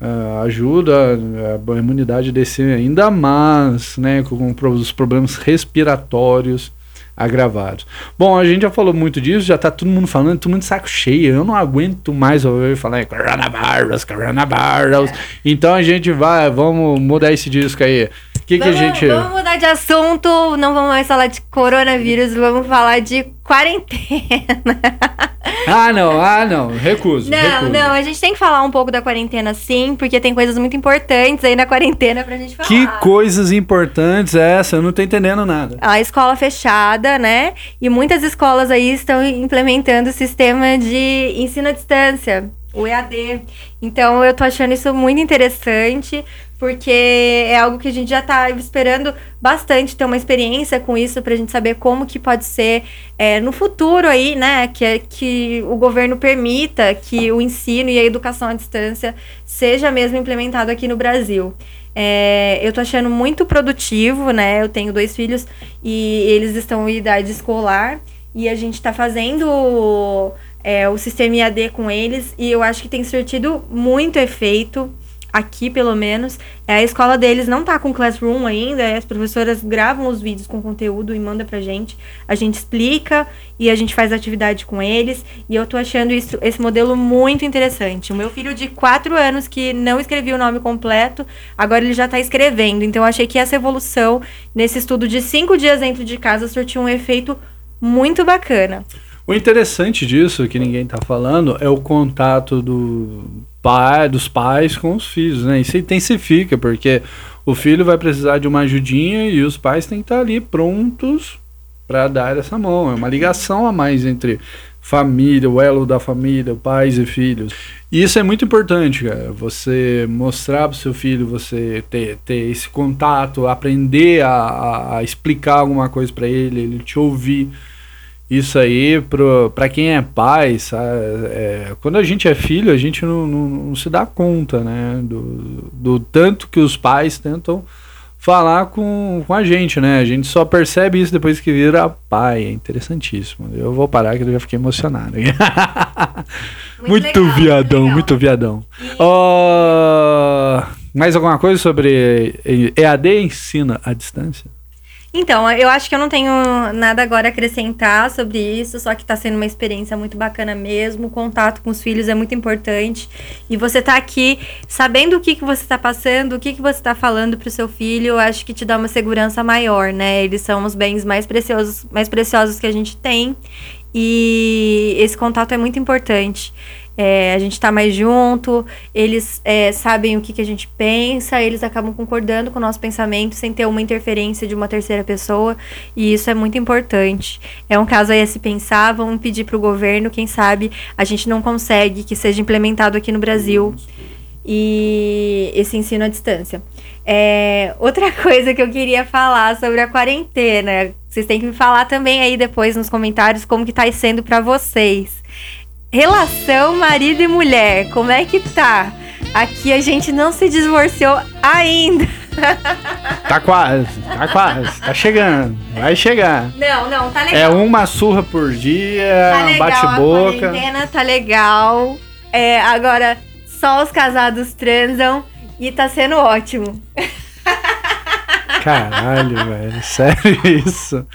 Uh, ajuda a imunidade a descer ainda mais, né, com, com os problemas respiratórios agravados. Bom, a gente já falou muito disso, já tá todo mundo falando, todo mundo de saco cheio. Eu não aguento mais ouvir falar coronavirus, coronavirus. Então a gente vai, vamos mudar esse disco aí. Que, que a gente. Vamos mudar de assunto, não vamos mais falar de coronavírus, vamos falar de quarentena. Ah, não, ah, não, recuso. Não, recuso. não, a gente tem que falar um pouco da quarentena sim, porque tem coisas muito importantes aí na quarentena pra gente falar. Que coisas importantes é essa? Eu não tô entendendo nada. A escola fechada, né? E muitas escolas aí estão implementando o sistema de ensino à distância, o EAD. Então eu tô achando isso muito interessante, porque é algo que a gente já está esperando bastante ter uma experiência com isso para a gente saber como que pode ser é, no futuro aí, né, que, que o governo permita que o ensino e a educação à distância seja mesmo implementado aqui no Brasil. É, eu tô achando muito produtivo, né? Eu tenho dois filhos e eles estão em idade escolar e a gente está fazendo é, o sistema IAD com eles e eu acho que tem surtido muito efeito aqui pelo menos, é, a escola deles não tá com classroom ainda, as professoras gravam os vídeos com conteúdo e manda pra gente, a gente explica e a gente faz atividade com eles, e eu tô achando isso, esse modelo muito interessante. O meu filho de 4 anos que não escrevia o nome completo, agora ele já tá escrevendo, então eu achei que essa evolução nesse estudo de 5 dias dentro de casa surtiu um efeito muito bacana. O interessante disso, que ninguém tá falando, é o contato do pai, dos pais com os filhos, né? Isso intensifica, porque o filho vai precisar de uma ajudinha e os pais têm que estar ali prontos para dar essa mão. É uma ligação a mais entre família, o elo da família, pais e filhos. E isso é muito importante, cara. Você mostrar para seu filho, você ter, ter esse contato, aprender a, a explicar alguma coisa para ele, ele te ouvir. Isso aí, para quem é pai, sabe, é, quando a gente é filho, a gente não, não, não, se dá conta, né? Do, do tanto que os pais tentam falar com, com a gente, né? A gente só percebe isso depois que vira pai. É interessantíssimo. Eu vou parar que eu já fiquei emocionado. Muito, muito legal, viadão, muito, muito viadão. E... Oh, mais alguma coisa sobre EAD ensina à distância? Então, eu acho que eu não tenho nada agora a acrescentar sobre isso, só que está sendo uma experiência muito bacana mesmo. O contato com os filhos é muito importante. E você tá aqui sabendo o que, que você está passando, o que, que você está falando para o seu filho, eu acho que te dá uma segurança maior, né? Eles são os bens mais preciosos, mais preciosos que a gente tem. E esse contato é muito importante é, a gente está mais junto, eles é, sabem o que, que a gente pensa, eles acabam concordando com o nosso pensamento sem ter uma interferência de uma terceira pessoa, e isso é muito importante. É um caso aí a se pensar, vamos pedir para o governo, quem sabe a gente não consegue que seja implementado aqui no Brasil e esse ensino à distância. É, outra coisa que eu queria falar sobre a quarentena, vocês têm que me falar também aí depois nos comentários como que tá sendo para vocês. Relação marido e mulher, como é que tá? Aqui a gente não se divorciou ainda. Tá quase, tá quase, tá chegando, vai chegar. Não, não, tá legal. É uma surra por dia, tá legal, bate-boca. A quarentena tá legal. É, agora, só os casados transam e tá sendo ótimo. Caralho, velho, sério isso?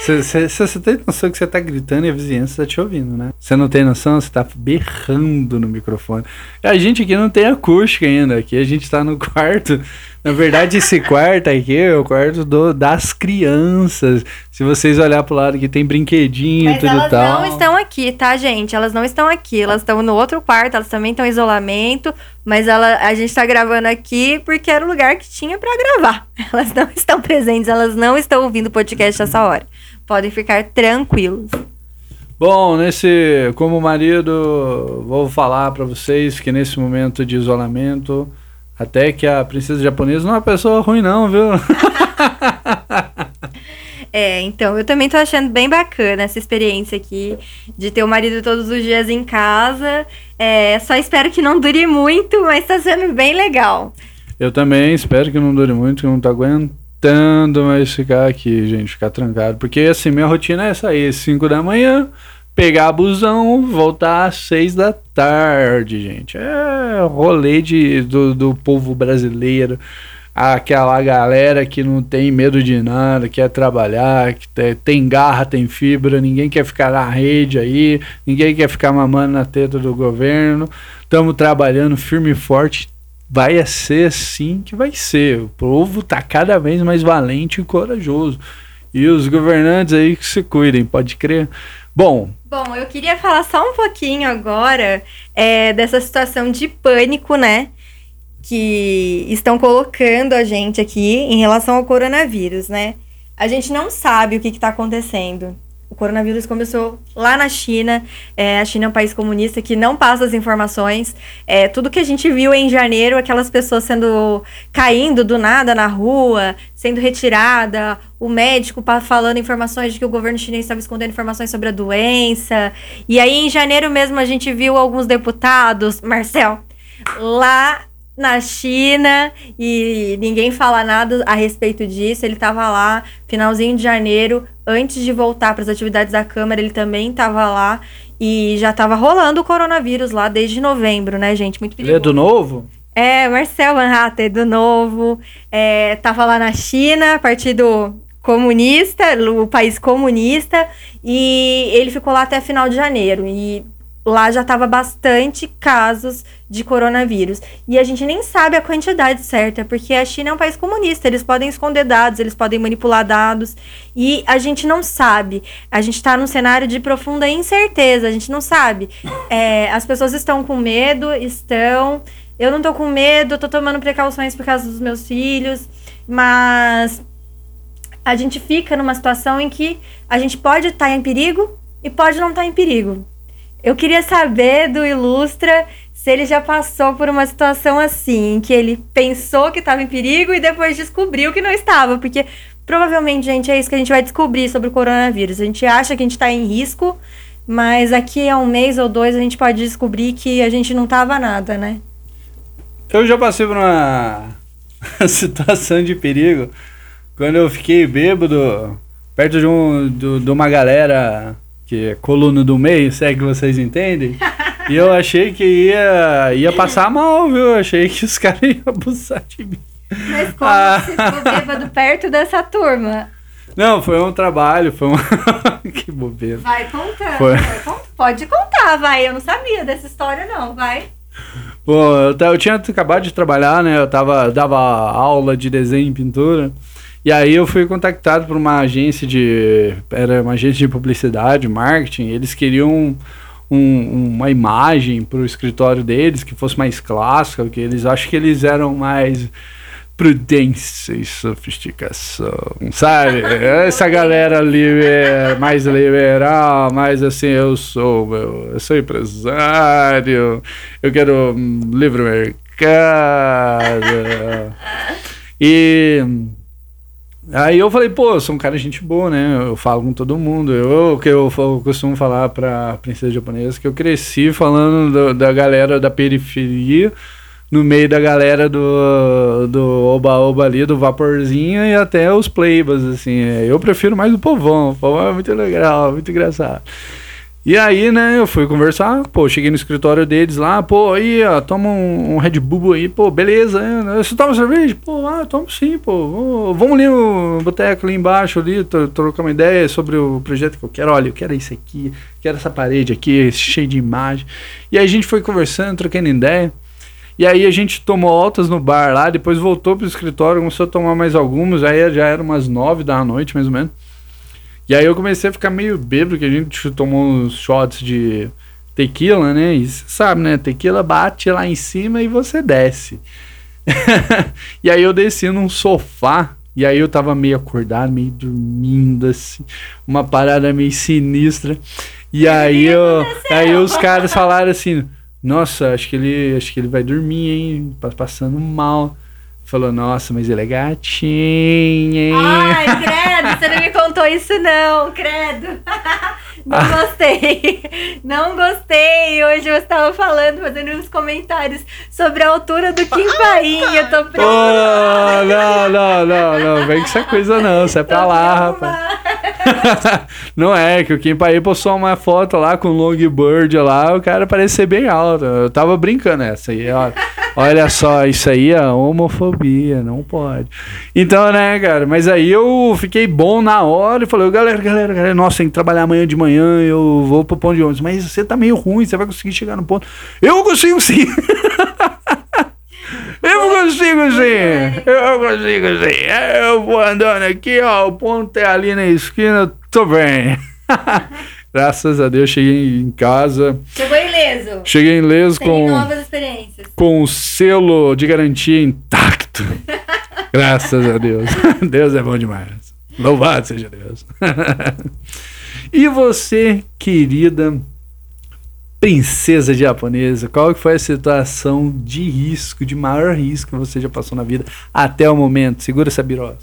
Você tem noção que você tá gritando e a vizinhança tá te ouvindo, né? Você não tem noção? Você tá berrando no microfone. A gente aqui não tem acústica ainda. Aqui a gente tá no quarto. Na verdade, esse quarto aqui é o quarto do, das crianças. Se vocês olhar pro lado aqui, tem brinquedinho e tudo elas tal. não estão aqui, tá, gente? Elas não estão aqui. Elas estão no outro quarto, elas também estão em isolamento. Mas ela, a gente tá gravando aqui porque era o lugar que tinha para gravar. Elas não estão presentes, elas não estão ouvindo o podcast essa hora. Podem ficar tranquilos. Bom, nesse como marido, vou falar para vocês que nesse momento de isolamento, até que a princesa japonesa não é uma pessoa ruim não, viu? É, então, eu também tô achando bem bacana essa experiência aqui de ter o marido todos os dias em casa. É, só espero que não dure muito, mas tá sendo bem legal. Eu também espero que não dure muito, que eu não tô aguentando mais ficar aqui, gente, ficar trancado. Porque assim, minha rotina é sair às 5 da manhã, pegar busão, voltar às 6 da tarde, gente. É rolê de, do, do povo brasileiro. Aquela galera que não tem medo de nada, quer trabalhar, que tem garra, tem fibra, ninguém quer ficar na rede aí, ninguém quer ficar mamando na teta do governo. Estamos trabalhando firme e forte, vai ser assim que vai ser. O povo tá cada vez mais valente e corajoso. E os governantes aí que se cuidem, pode crer. Bom. Bom, eu queria falar só um pouquinho agora é, dessa situação de pânico, né? Que estão colocando a gente aqui em relação ao coronavírus, né? A gente não sabe o que está acontecendo. O coronavírus começou lá na China. É, a China é um país comunista que não passa as informações. É, tudo que a gente viu em janeiro, aquelas pessoas sendo caindo do nada na rua, sendo retirada, o médico falando informações de que o governo chinês estava escondendo informações sobre a doença. E aí, em janeiro mesmo, a gente viu alguns deputados, Marcel, lá na China e ninguém fala nada a respeito disso. Ele estava lá, finalzinho de janeiro, antes de voltar para as atividades da Câmara, ele também estava lá e já estava rolando o coronavírus lá desde novembro, né, gente? Muito perigoso. Ele é do novo? É, Marcel Van Hatten, do novo. É, tava lá na China, partido comunista, o país comunista, e ele ficou lá até final de janeiro. E lá já estava bastante casos de coronavírus. E a gente nem sabe a quantidade certa, porque a China é um país comunista, eles podem esconder dados, eles podem manipular dados, e a gente não sabe. A gente está num cenário de profunda incerteza, a gente não sabe. É, as pessoas estão com medo, estão. Eu não tô com medo, tô tomando precauções por causa dos meus filhos, mas a gente fica numa situação em que a gente pode estar tá em perigo e pode não estar tá em perigo. Eu queria saber do Ilustra se ele já passou por uma situação assim, em que ele pensou que estava em perigo e depois descobriu que não estava, porque provavelmente, gente, é isso que a gente vai descobrir sobre o coronavírus. A gente acha que a gente está em risco, mas aqui a um mês ou dois a gente pode descobrir que a gente não estava nada, né? Eu já passei por uma situação de perigo quando eu fiquei bêbado perto de, um, de, de uma galera que é coluna do meio, se é que vocês entendem. e eu achei que ia, ia passar mal, viu? Eu achei que os caras iam abusar de mim. Mas como ah. você ficou bêbado perto dessa turma? Não, foi um trabalho, foi um. que bobeira. Vai contando. Foi. Pode contar, vai. Eu não sabia dessa história, não, vai. Pô, eu, eu tinha acabado de trabalhar, né? Eu tava, dava aula de desenho e pintura. E aí eu fui contactado por uma agência de. Era uma agência de publicidade, marketing. Eles queriam um, uma imagem para o escritório deles que fosse mais clássica, que eles acho que eles eram mais prudência e sofisticação, sabe? Essa galera ali é mais liberal, mais assim, eu sou, eu sou empresário, eu quero livre mercado. E Aí eu falei, pô, eu sou um cara de gente boa, né? Eu falo com todo mundo. Eu que eu, eu, costumo falar pra princesa japonesa que eu cresci falando do, da galera da periferia no meio da galera do do oba-oba ali, do vaporzinho e até os playbas, assim. Eu prefiro mais o povão. O povão é muito legal, muito engraçado. E aí, né, eu fui conversar, pô, cheguei no escritório deles lá, pô, aí, ó, toma um, um Red Bull aí, pô, beleza, né? você toma cerveja? Pô, ah, tomo sim, pô, vamos ali no boteco ali embaixo, ali, trocar uma ideia sobre o projeto que eu quero, olha, eu quero isso aqui, quero essa parede aqui, cheio de imagem. E aí a gente foi conversando, trocando ideia, e aí a gente tomou altas no bar lá, depois voltou pro escritório, começou a tomar mais algumas, aí já era umas nove da noite, mais ou menos. E aí eu comecei a ficar meio bêbado, que a gente tomou uns shots de tequila, né? E você sabe, né? Tequila bate lá em cima e você desce. e aí eu desci num sofá, e aí eu tava meio acordado, meio dormindo, assim, uma parada meio sinistra. E aí, eu, aí os caras falaram assim, nossa, acho que ele, acho que ele vai dormir, hein? Passando mal. Falou, nossa, mas ele é gatinho, hein? Ai, credo, você não me contou isso não, credo. Não gostei. Não gostei. Hoje você estava falando, fazendo uns comentários sobre a altura do Kim Paim. Eu tô preocupada. Oh, não, não, não, não. Vem com essa coisa não. Isso é pra lá, rapaz. não é, que o Kim Paim postou uma foto lá com o Longboard lá. O cara parece ser bem alto. Eu tava brincando essa aí, ó. Olha só, isso aí é homofobia, não pode. Então, né, cara, mas aí eu fiquei bom na hora e falei, galera, galera, galera, nossa, tem que trabalhar amanhã de manhã, eu vou pro ponto de ônibus. Mas você tá meio ruim, você vai conseguir chegar no ponto. Eu consigo sim! Eu consigo sim! Eu consigo sim! Eu vou andando aqui, ó, o ponto é ali na esquina, tô bem. Graças a Deus, cheguei em casa. Chegou ileso. Cheguei ileso Tem com. novas experiências. Com o selo de garantia intacto. Graças a Deus. Deus é bom demais. Louvado seja Deus. e você, querida princesa japonesa, qual foi a situação de risco, de maior risco que você já passou na vida até o momento? Segura essa birosa.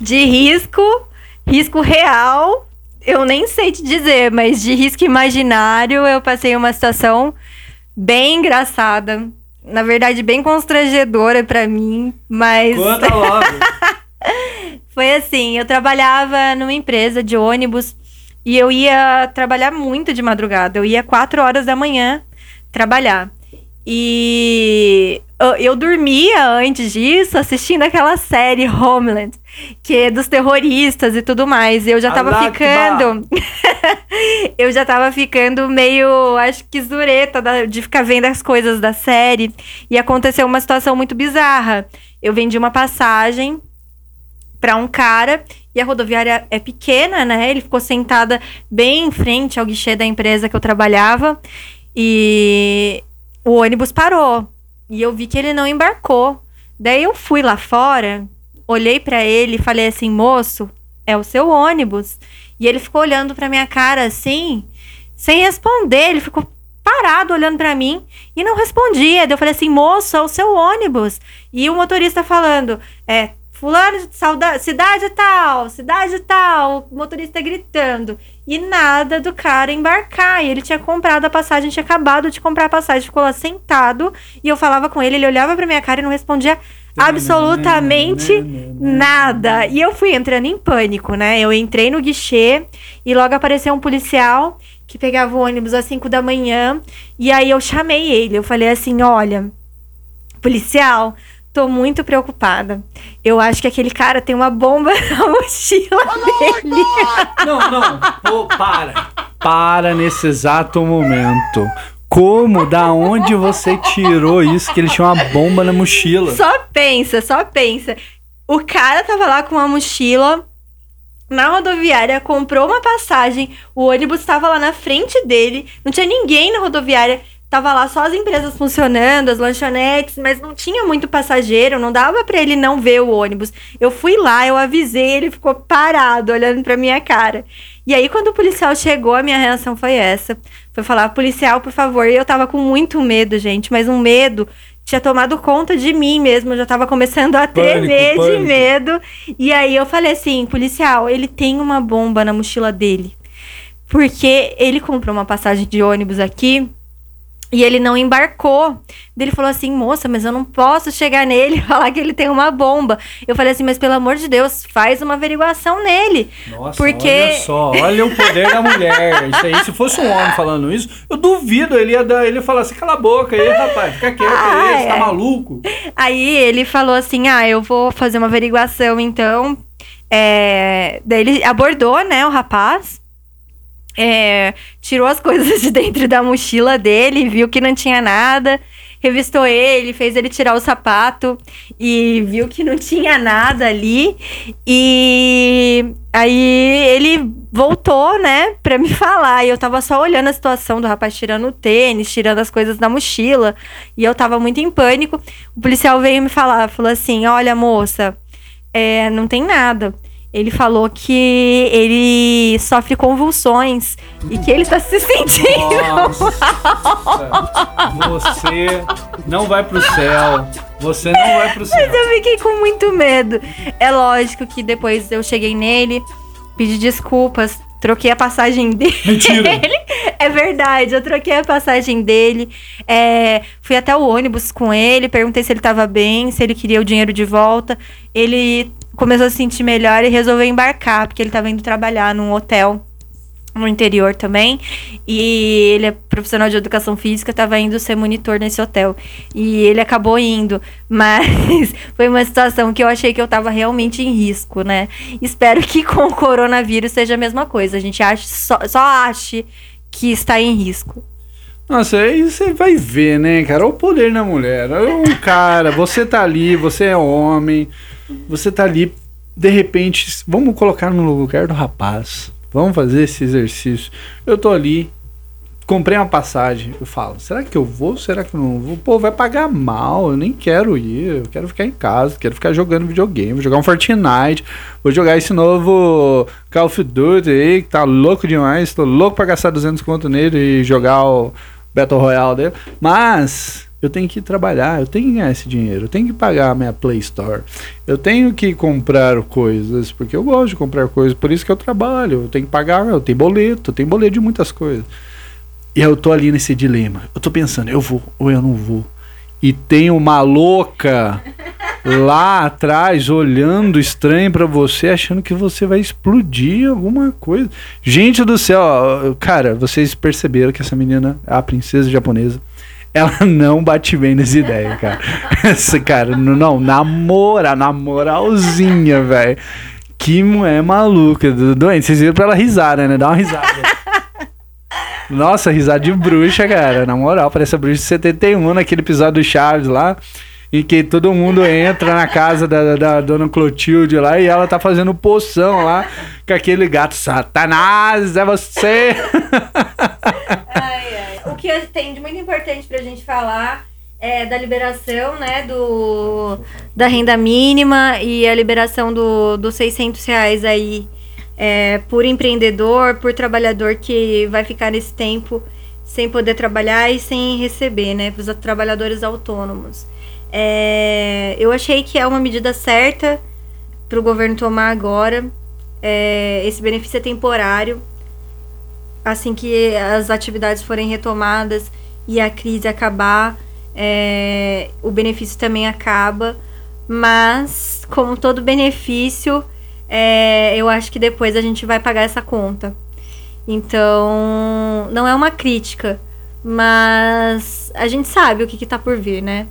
de risco, risco real eu nem sei te dizer, mas de risco imaginário eu passei uma situação bem engraçada. Na verdade, bem constrangedora para mim, mas. Conta logo! Foi assim: eu trabalhava numa empresa de ônibus e eu ia trabalhar muito de madrugada. Eu ia quatro horas da manhã trabalhar. E eu dormia antes disso assistindo aquela série Homeland, que é dos terroristas e tudo mais. Eu já tava Allah ficando. eu já tava ficando meio, acho que zureta de ficar vendo as coisas da série. E aconteceu uma situação muito bizarra. Eu vendi uma passagem para um cara e a rodoviária é pequena, né? Ele ficou sentada bem em frente ao guichê da empresa que eu trabalhava. E o ônibus parou. E eu vi que ele não embarcou. Daí eu fui lá fora, olhei para ele e falei assim: "Moço, é o seu ônibus". E ele ficou olhando para minha cara assim, sem responder. Ele ficou parado olhando para mim e não respondia. Daí eu falei assim: "Moço, é o seu ônibus". E o motorista falando: "É, fulano de saudade, cidade tal, cidade tal", o motorista gritando e nada do cara embarcar. E ele tinha comprado a passagem, tinha acabado de comprar a passagem, ficou lá sentado e eu falava com ele, ele olhava pra minha cara e não respondia absolutamente nada. E eu fui entrando em pânico, né? Eu entrei no guichê e logo apareceu um policial que pegava o ônibus às 5 da manhã. E aí eu chamei ele, eu falei assim: olha, policial, Tô muito preocupada. Eu acho que aquele cara tem uma bomba na mochila oh, dele. Não, não. Oh, para. Para nesse exato momento. Como? Da onde você tirou isso? Que ele tinha uma bomba na mochila? Só pensa, só pensa. O cara tava lá com uma mochila na rodoviária, comprou uma passagem, o ônibus estava lá na frente dele, não tinha ninguém na rodoviária. Tava lá só as empresas funcionando, as lanchonetes, mas não tinha muito passageiro, não dava para ele não ver o ônibus. Eu fui lá, eu avisei, ele ficou parado, olhando pra minha cara. E aí, quando o policial chegou, a minha reação foi essa. Foi falar, policial, por favor. E eu tava com muito medo, gente, mas um medo tinha tomado conta de mim mesmo. Eu já tava começando a tremer pânico, pânico. de medo. E aí eu falei assim, policial, ele tem uma bomba na mochila dele. Porque ele comprou uma passagem de ônibus aqui e ele não embarcou. Ele falou assim, moça, mas eu não posso chegar nele e falar que ele tem uma bomba. Eu falei assim, mas pelo amor de Deus, faz uma averiguação nele. Nossa, porque... olha só, olha o poder da mulher. Isso aí, se fosse um homem falando isso, eu duvido, ele ia, dar, ele ia falar assim, cala a boca aí, rapaz, fica quieto ah, aí, você tá é. maluco? Aí ele falou assim, ah, eu vou fazer uma averiguação então. É... Daí ele abordou, né, o rapaz é, tirou as coisas de dentro da mochila dele, viu que não tinha nada, revistou ele, fez ele tirar o sapato e viu que não tinha nada ali. E aí ele voltou, né, pra me falar. E eu tava só olhando a situação do rapaz tirando o tênis, tirando as coisas da mochila. E eu tava muito em pânico. O policial veio me falar, falou assim: Olha, moça, é, não tem nada. Ele falou que ele sofre convulsões e que ele tá se sentindo. Nossa, você não vai pro céu. Você não vai pro céu. Mas eu fiquei com muito medo. É lógico que depois eu cheguei nele, pedi desculpas, troquei a passagem dele. Mentira. É verdade, eu troquei a passagem dele. É, fui até o ônibus com ele, perguntei se ele tava bem, se ele queria o dinheiro de volta. Ele começou a se sentir melhor e resolveu embarcar, porque ele tava indo trabalhar num hotel no interior também. E ele é profissional de educação física, estava indo ser monitor nesse hotel. E ele acabou indo. Mas foi uma situação que eu achei que eu estava realmente em risco, né? Espero que com o coronavírus seja a mesma coisa. A gente ache, só, só ache que está em risco. Nossa, aí você vai ver, né, cara? O poder da mulher. Um cara, você tá ali, você é homem, você tá ali, de repente, vamos colocar no lugar do rapaz. Vamos fazer esse exercício. Eu tô ali, comprei uma passagem. Eu falo, será que eu vou? Será que eu não vou? Pô, vai pagar mal. Eu nem quero ir. Eu quero ficar em casa. Quero ficar jogando videogame. Vou jogar um Fortnite. Vou jogar esse novo Call of Duty aí, que tá louco demais. Tô louco pra gastar 200 conto nele e jogar o Battle Royale dele. Mas eu tenho que trabalhar, eu tenho que ganhar esse dinheiro, eu tenho que pagar a minha Play Store, eu tenho que comprar coisas, porque eu gosto de comprar coisas, por isso que eu trabalho, eu tenho que pagar, eu tenho boleto, eu tenho boleto de muitas coisas. E eu tô ali nesse dilema, eu tô pensando, eu vou ou eu não vou. E tem uma louca lá atrás olhando estranho para você, achando que você vai explodir alguma coisa. Gente do céu, cara, vocês perceberam que essa menina é a princesa japonesa ela não bate bem nessa ideia, cara. Essa, cara, não, namora, namoralzinha, velho. Que mulher maluca, doente. Vocês viram pra ela risada, né? Dá uma risada. Nossa, risada de bruxa, cara. Na moral, parece a bruxa de 71, naquele episódio do Chaves lá. Em que todo mundo entra na casa da, da dona Clotilde lá e ela tá fazendo poção lá com aquele gato Satanás, é você! Que tem de muito importante pra gente falar é da liberação, né, do, da renda mínima e a liberação do, dos 600 reais aí é, por empreendedor, por trabalhador que vai ficar nesse tempo sem poder trabalhar e sem receber, né, para os trabalhadores autônomos. É, eu achei que é uma medida certa para o governo tomar agora. É, esse benefício é temporário. Assim que as atividades forem retomadas e a crise acabar, é, o benefício também acaba. Mas, como todo benefício, é, eu acho que depois a gente vai pagar essa conta. Então, não é uma crítica, mas a gente sabe o que, está por vir, né?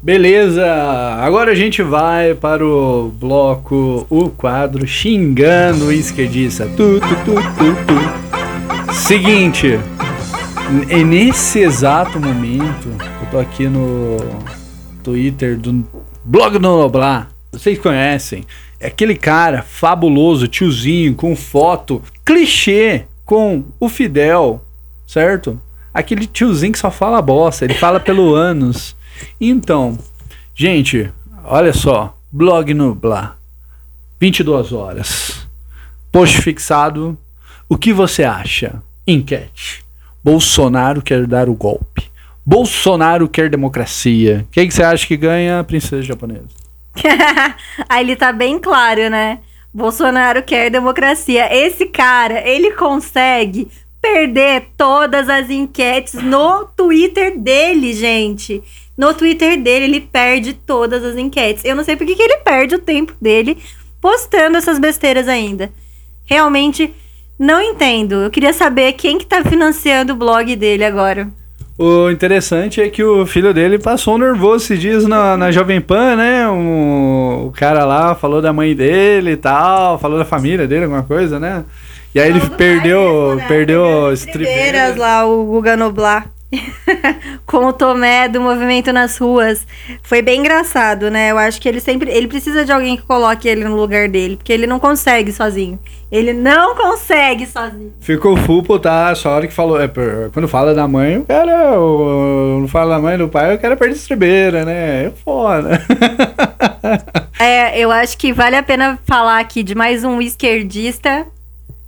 Beleza, agora a gente vai para o bloco, o quadro Xingando o Esquerdista. Tu, tu, tu, tu, tu. Seguinte, nesse exato momento, eu tô aqui no Twitter do blog do Noblar. Vocês conhecem? É aquele cara fabuloso, tiozinho, com foto clichê com o Fidel, certo? Aquele tiozinho que só fala bosta, ele fala pelo ânus. Então, gente, olha só, blog no Blá, 22 horas. Post fixado. O que você acha? Enquete. Bolsonaro quer dar o golpe. Bolsonaro quer democracia. Quem que você acha que ganha a princesa japonesa? Aí ele tá bem claro, né? Bolsonaro quer democracia. Esse cara, ele consegue perder todas as enquetes no Twitter dele, gente no Twitter dele, ele perde todas as enquetes. Eu não sei por que, ele perde o tempo dele postando essas besteiras ainda. Realmente não entendo. Eu queria saber quem que tá financiando o blog dele agora. O interessante é que o filho dele passou nervoso esses dias na, na Jovem Pan, né? O, o cara lá falou da mãe dele e tal, falou da família dele, alguma coisa, né? E aí ele perdeu, mesmo, né? perdeu as tribeiras lá, o Guga Noblar. Com o Tomé do Movimento nas Ruas. Foi bem engraçado, né? Eu acho que ele sempre. Ele precisa de alguém que coloque ele no lugar dele, porque ele não consegue sozinho. Ele não consegue sozinho. Ficou full tá? Só a hora que falou. É, quando fala da mãe, o cara. Não fala da mãe do pai, o cara perde a estrebeira, né? É foda. é, eu acho que vale a pena falar aqui de mais um esquerdista.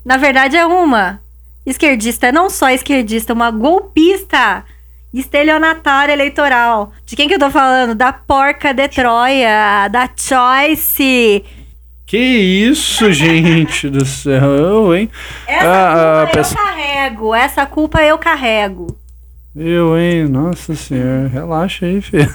Na verdade, é uma esquerdista, não só esquerdista, uma golpista estelionatária eleitoral. De quem que eu tô falando? Da porca de Troia, da Choice. Que isso, gente do céu, hein? Essa ah, culpa eu carrego, essa culpa eu carrego. Eu, hein? Nossa senhora, relaxa aí, filho.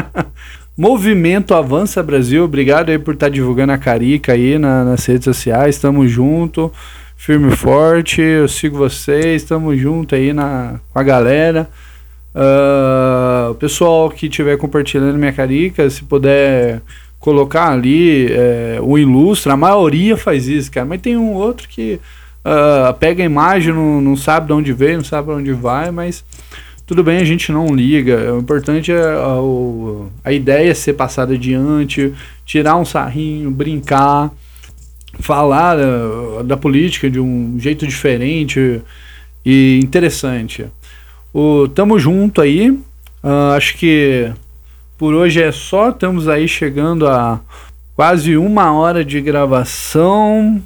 Movimento Avança Brasil, obrigado aí por estar tá divulgando a Carica aí na, nas redes sociais, tamo junto firme e forte. Eu sigo vocês, estamos junto aí na, com a galera. Uh, o pessoal que estiver compartilhando minha carica, se puder colocar ali é, o ilustra, a maioria faz isso, cara, mas tem um outro que uh, pega a imagem, não, não sabe de onde veio, não sabe para onde vai, mas tudo bem, a gente não liga. O importante é a, a ideia ser passada adiante, tirar um sarrinho, brincar falar uh, da política de um jeito diferente e interessante. O tamo junto aí. Uh, acho que por hoje é só. Estamos aí chegando a quase uma hora de gravação.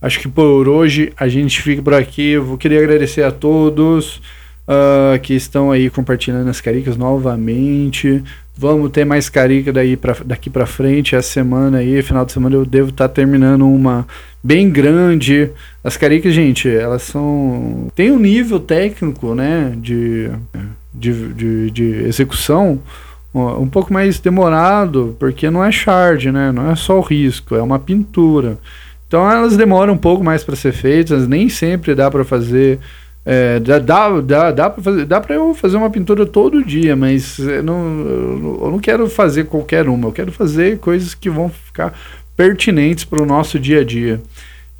Acho que por hoje a gente fica por aqui. Eu queria agradecer a todos uh, que estão aí compartilhando as caricas novamente. Vamos ter mais carica daí pra, daqui para frente. Essa semana aí, final de semana, eu devo estar tá terminando uma bem grande. As caricas, gente, elas são. Tem um nível técnico, né? De, de, de, de execução um pouco mais demorado, porque não é shard, né? Não é só o risco, é uma pintura. Então elas demoram um pouco mais para ser feitas, nem sempre dá para fazer é, dá, dá, dá, para fazer, dá para eu fazer uma pintura todo dia, mas não, eu não quero fazer qualquer uma. Eu quero fazer coisas que vão ficar pertinentes para o nosso dia a dia.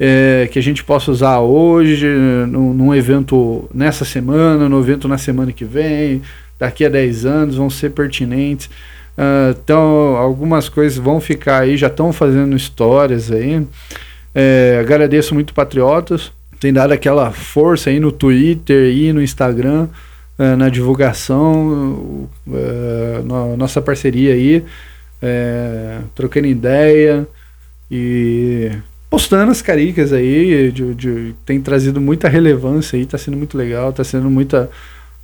É, que a gente possa usar hoje, num, num, evento nessa semana, no evento na semana que vem, daqui a 10 anos, vão ser pertinentes. Uh, então, algumas coisas vão ficar aí, já estão fazendo histórias aí. É, agradeço muito Patriotas tem dado aquela força aí no Twitter e no Instagram, uh, na divulgação, na nossa parceria aí, uh, trocando ideia e postando as caricas aí, de, de, tem trazido muita relevância aí, tá sendo muito legal, tá sendo muita,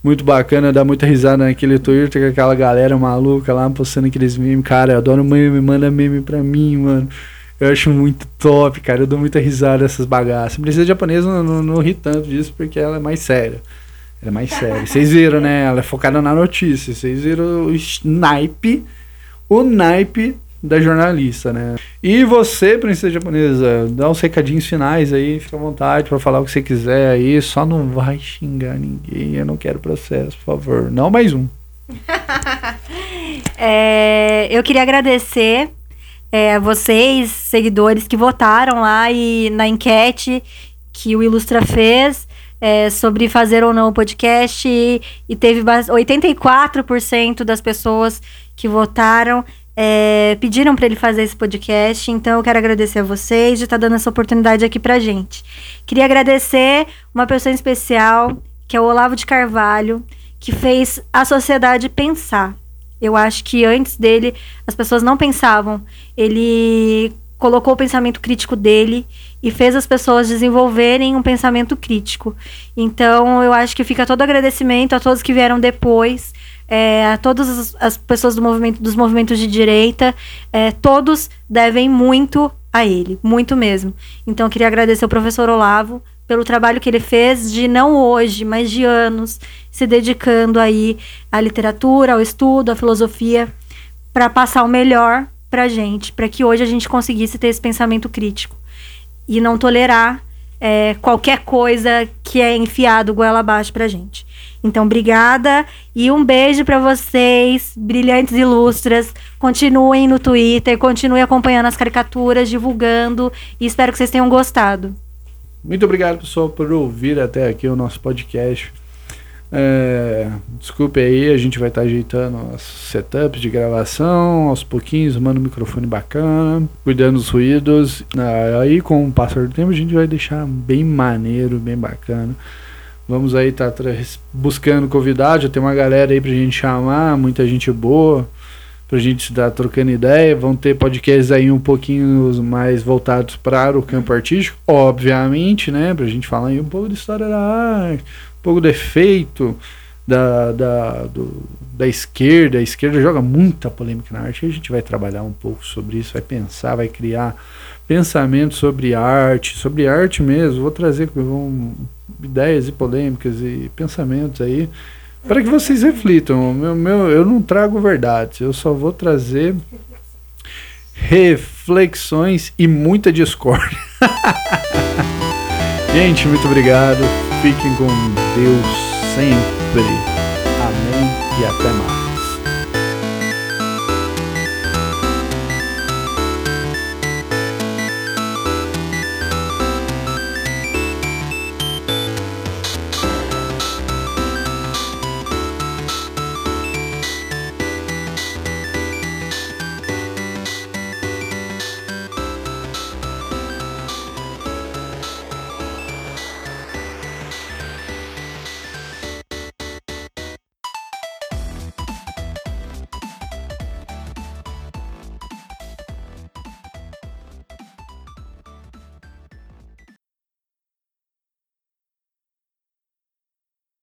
muito bacana, dá muita risada naquele Twitter com aquela galera maluca lá postando aqueles memes. Cara, eu adoro meme, manda meme pra mim, mano. Eu acho muito top, cara. Eu dou muita risada dessas bagaças. Princesa japonesa não, não, não ri tanto disso porque ela é mais séria. Ela é mais séria. Vocês viram, né? Ela é focada na notícia. Vocês viram o naipe, o naipe da jornalista, né? E você, princesa japonesa, dá uns recadinhos finais aí, fica à vontade para falar o que você quiser aí, só não vai xingar ninguém, eu não quero processo, por favor. Não mais um. é, eu queria agradecer é, vocês, seguidores que votaram lá e na enquete que o Ilustra fez é, sobre fazer ou não o podcast e, e teve 84% das pessoas que votaram é, pediram para ele fazer esse podcast, então eu quero agradecer a vocês de estar tá dando essa oportunidade aqui pra gente. Queria agradecer uma pessoa especial, que é o Olavo de Carvalho, que fez a sociedade pensar. Eu acho que antes dele as pessoas não pensavam. Ele colocou o pensamento crítico dele e fez as pessoas desenvolverem um pensamento crítico. Então, eu acho que fica todo agradecimento a todos que vieram depois, é, a todas as pessoas do movimento, dos movimentos de direita, é, todos devem muito a ele, muito mesmo. Então, eu queria agradecer ao professor Olavo pelo trabalho que ele fez de não hoje, mas de anos, se dedicando aí à literatura, ao estudo, à filosofia, para passar o melhor para gente, para que hoje a gente conseguisse ter esse pensamento crítico e não tolerar é, qualquer coisa que é enfiado goela abaixo para gente. Então, obrigada e um beijo para vocês, brilhantes ilustras. Continuem no Twitter, continuem acompanhando as caricaturas, divulgando e espero que vocês tenham gostado. Muito obrigado, pessoal, por ouvir até aqui o nosso podcast. É, desculpe aí, a gente vai estar tá ajeitando as setups de gravação aos pouquinhos, manda um microfone bacana, cuidando dos ruídos. Ah, aí, com o passar do tempo, a gente vai deixar bem maneiro, bem bacana. Vamos aí estar tá buscando convidados, já tem uma galera aí pra gente chamar, muita gente boa pra gente estar trocando ideia. Vão ter podcasts aí um pouquinho mais voltados para o campo artístico, obviamente, né? Pra gente falar aí um pouco da história da arte, pouco do efeito da, da, do, da esquerda. A esquerda joga muita polêmica na arte. A gente vai trabalhar um pouco sobre isso, vai pensar, vai criar pensamento sobre arte, sobre arte mesmo. Vou trazer um, ideias e polêmicas e pensamentos aí para que vocês reflitam. Meu, meu, eu não trago verdades, eu só vou trazer reflexões e muita discórdia. Gente, muito obrigado. Fiquem com Deus sempre. Amém e até mais.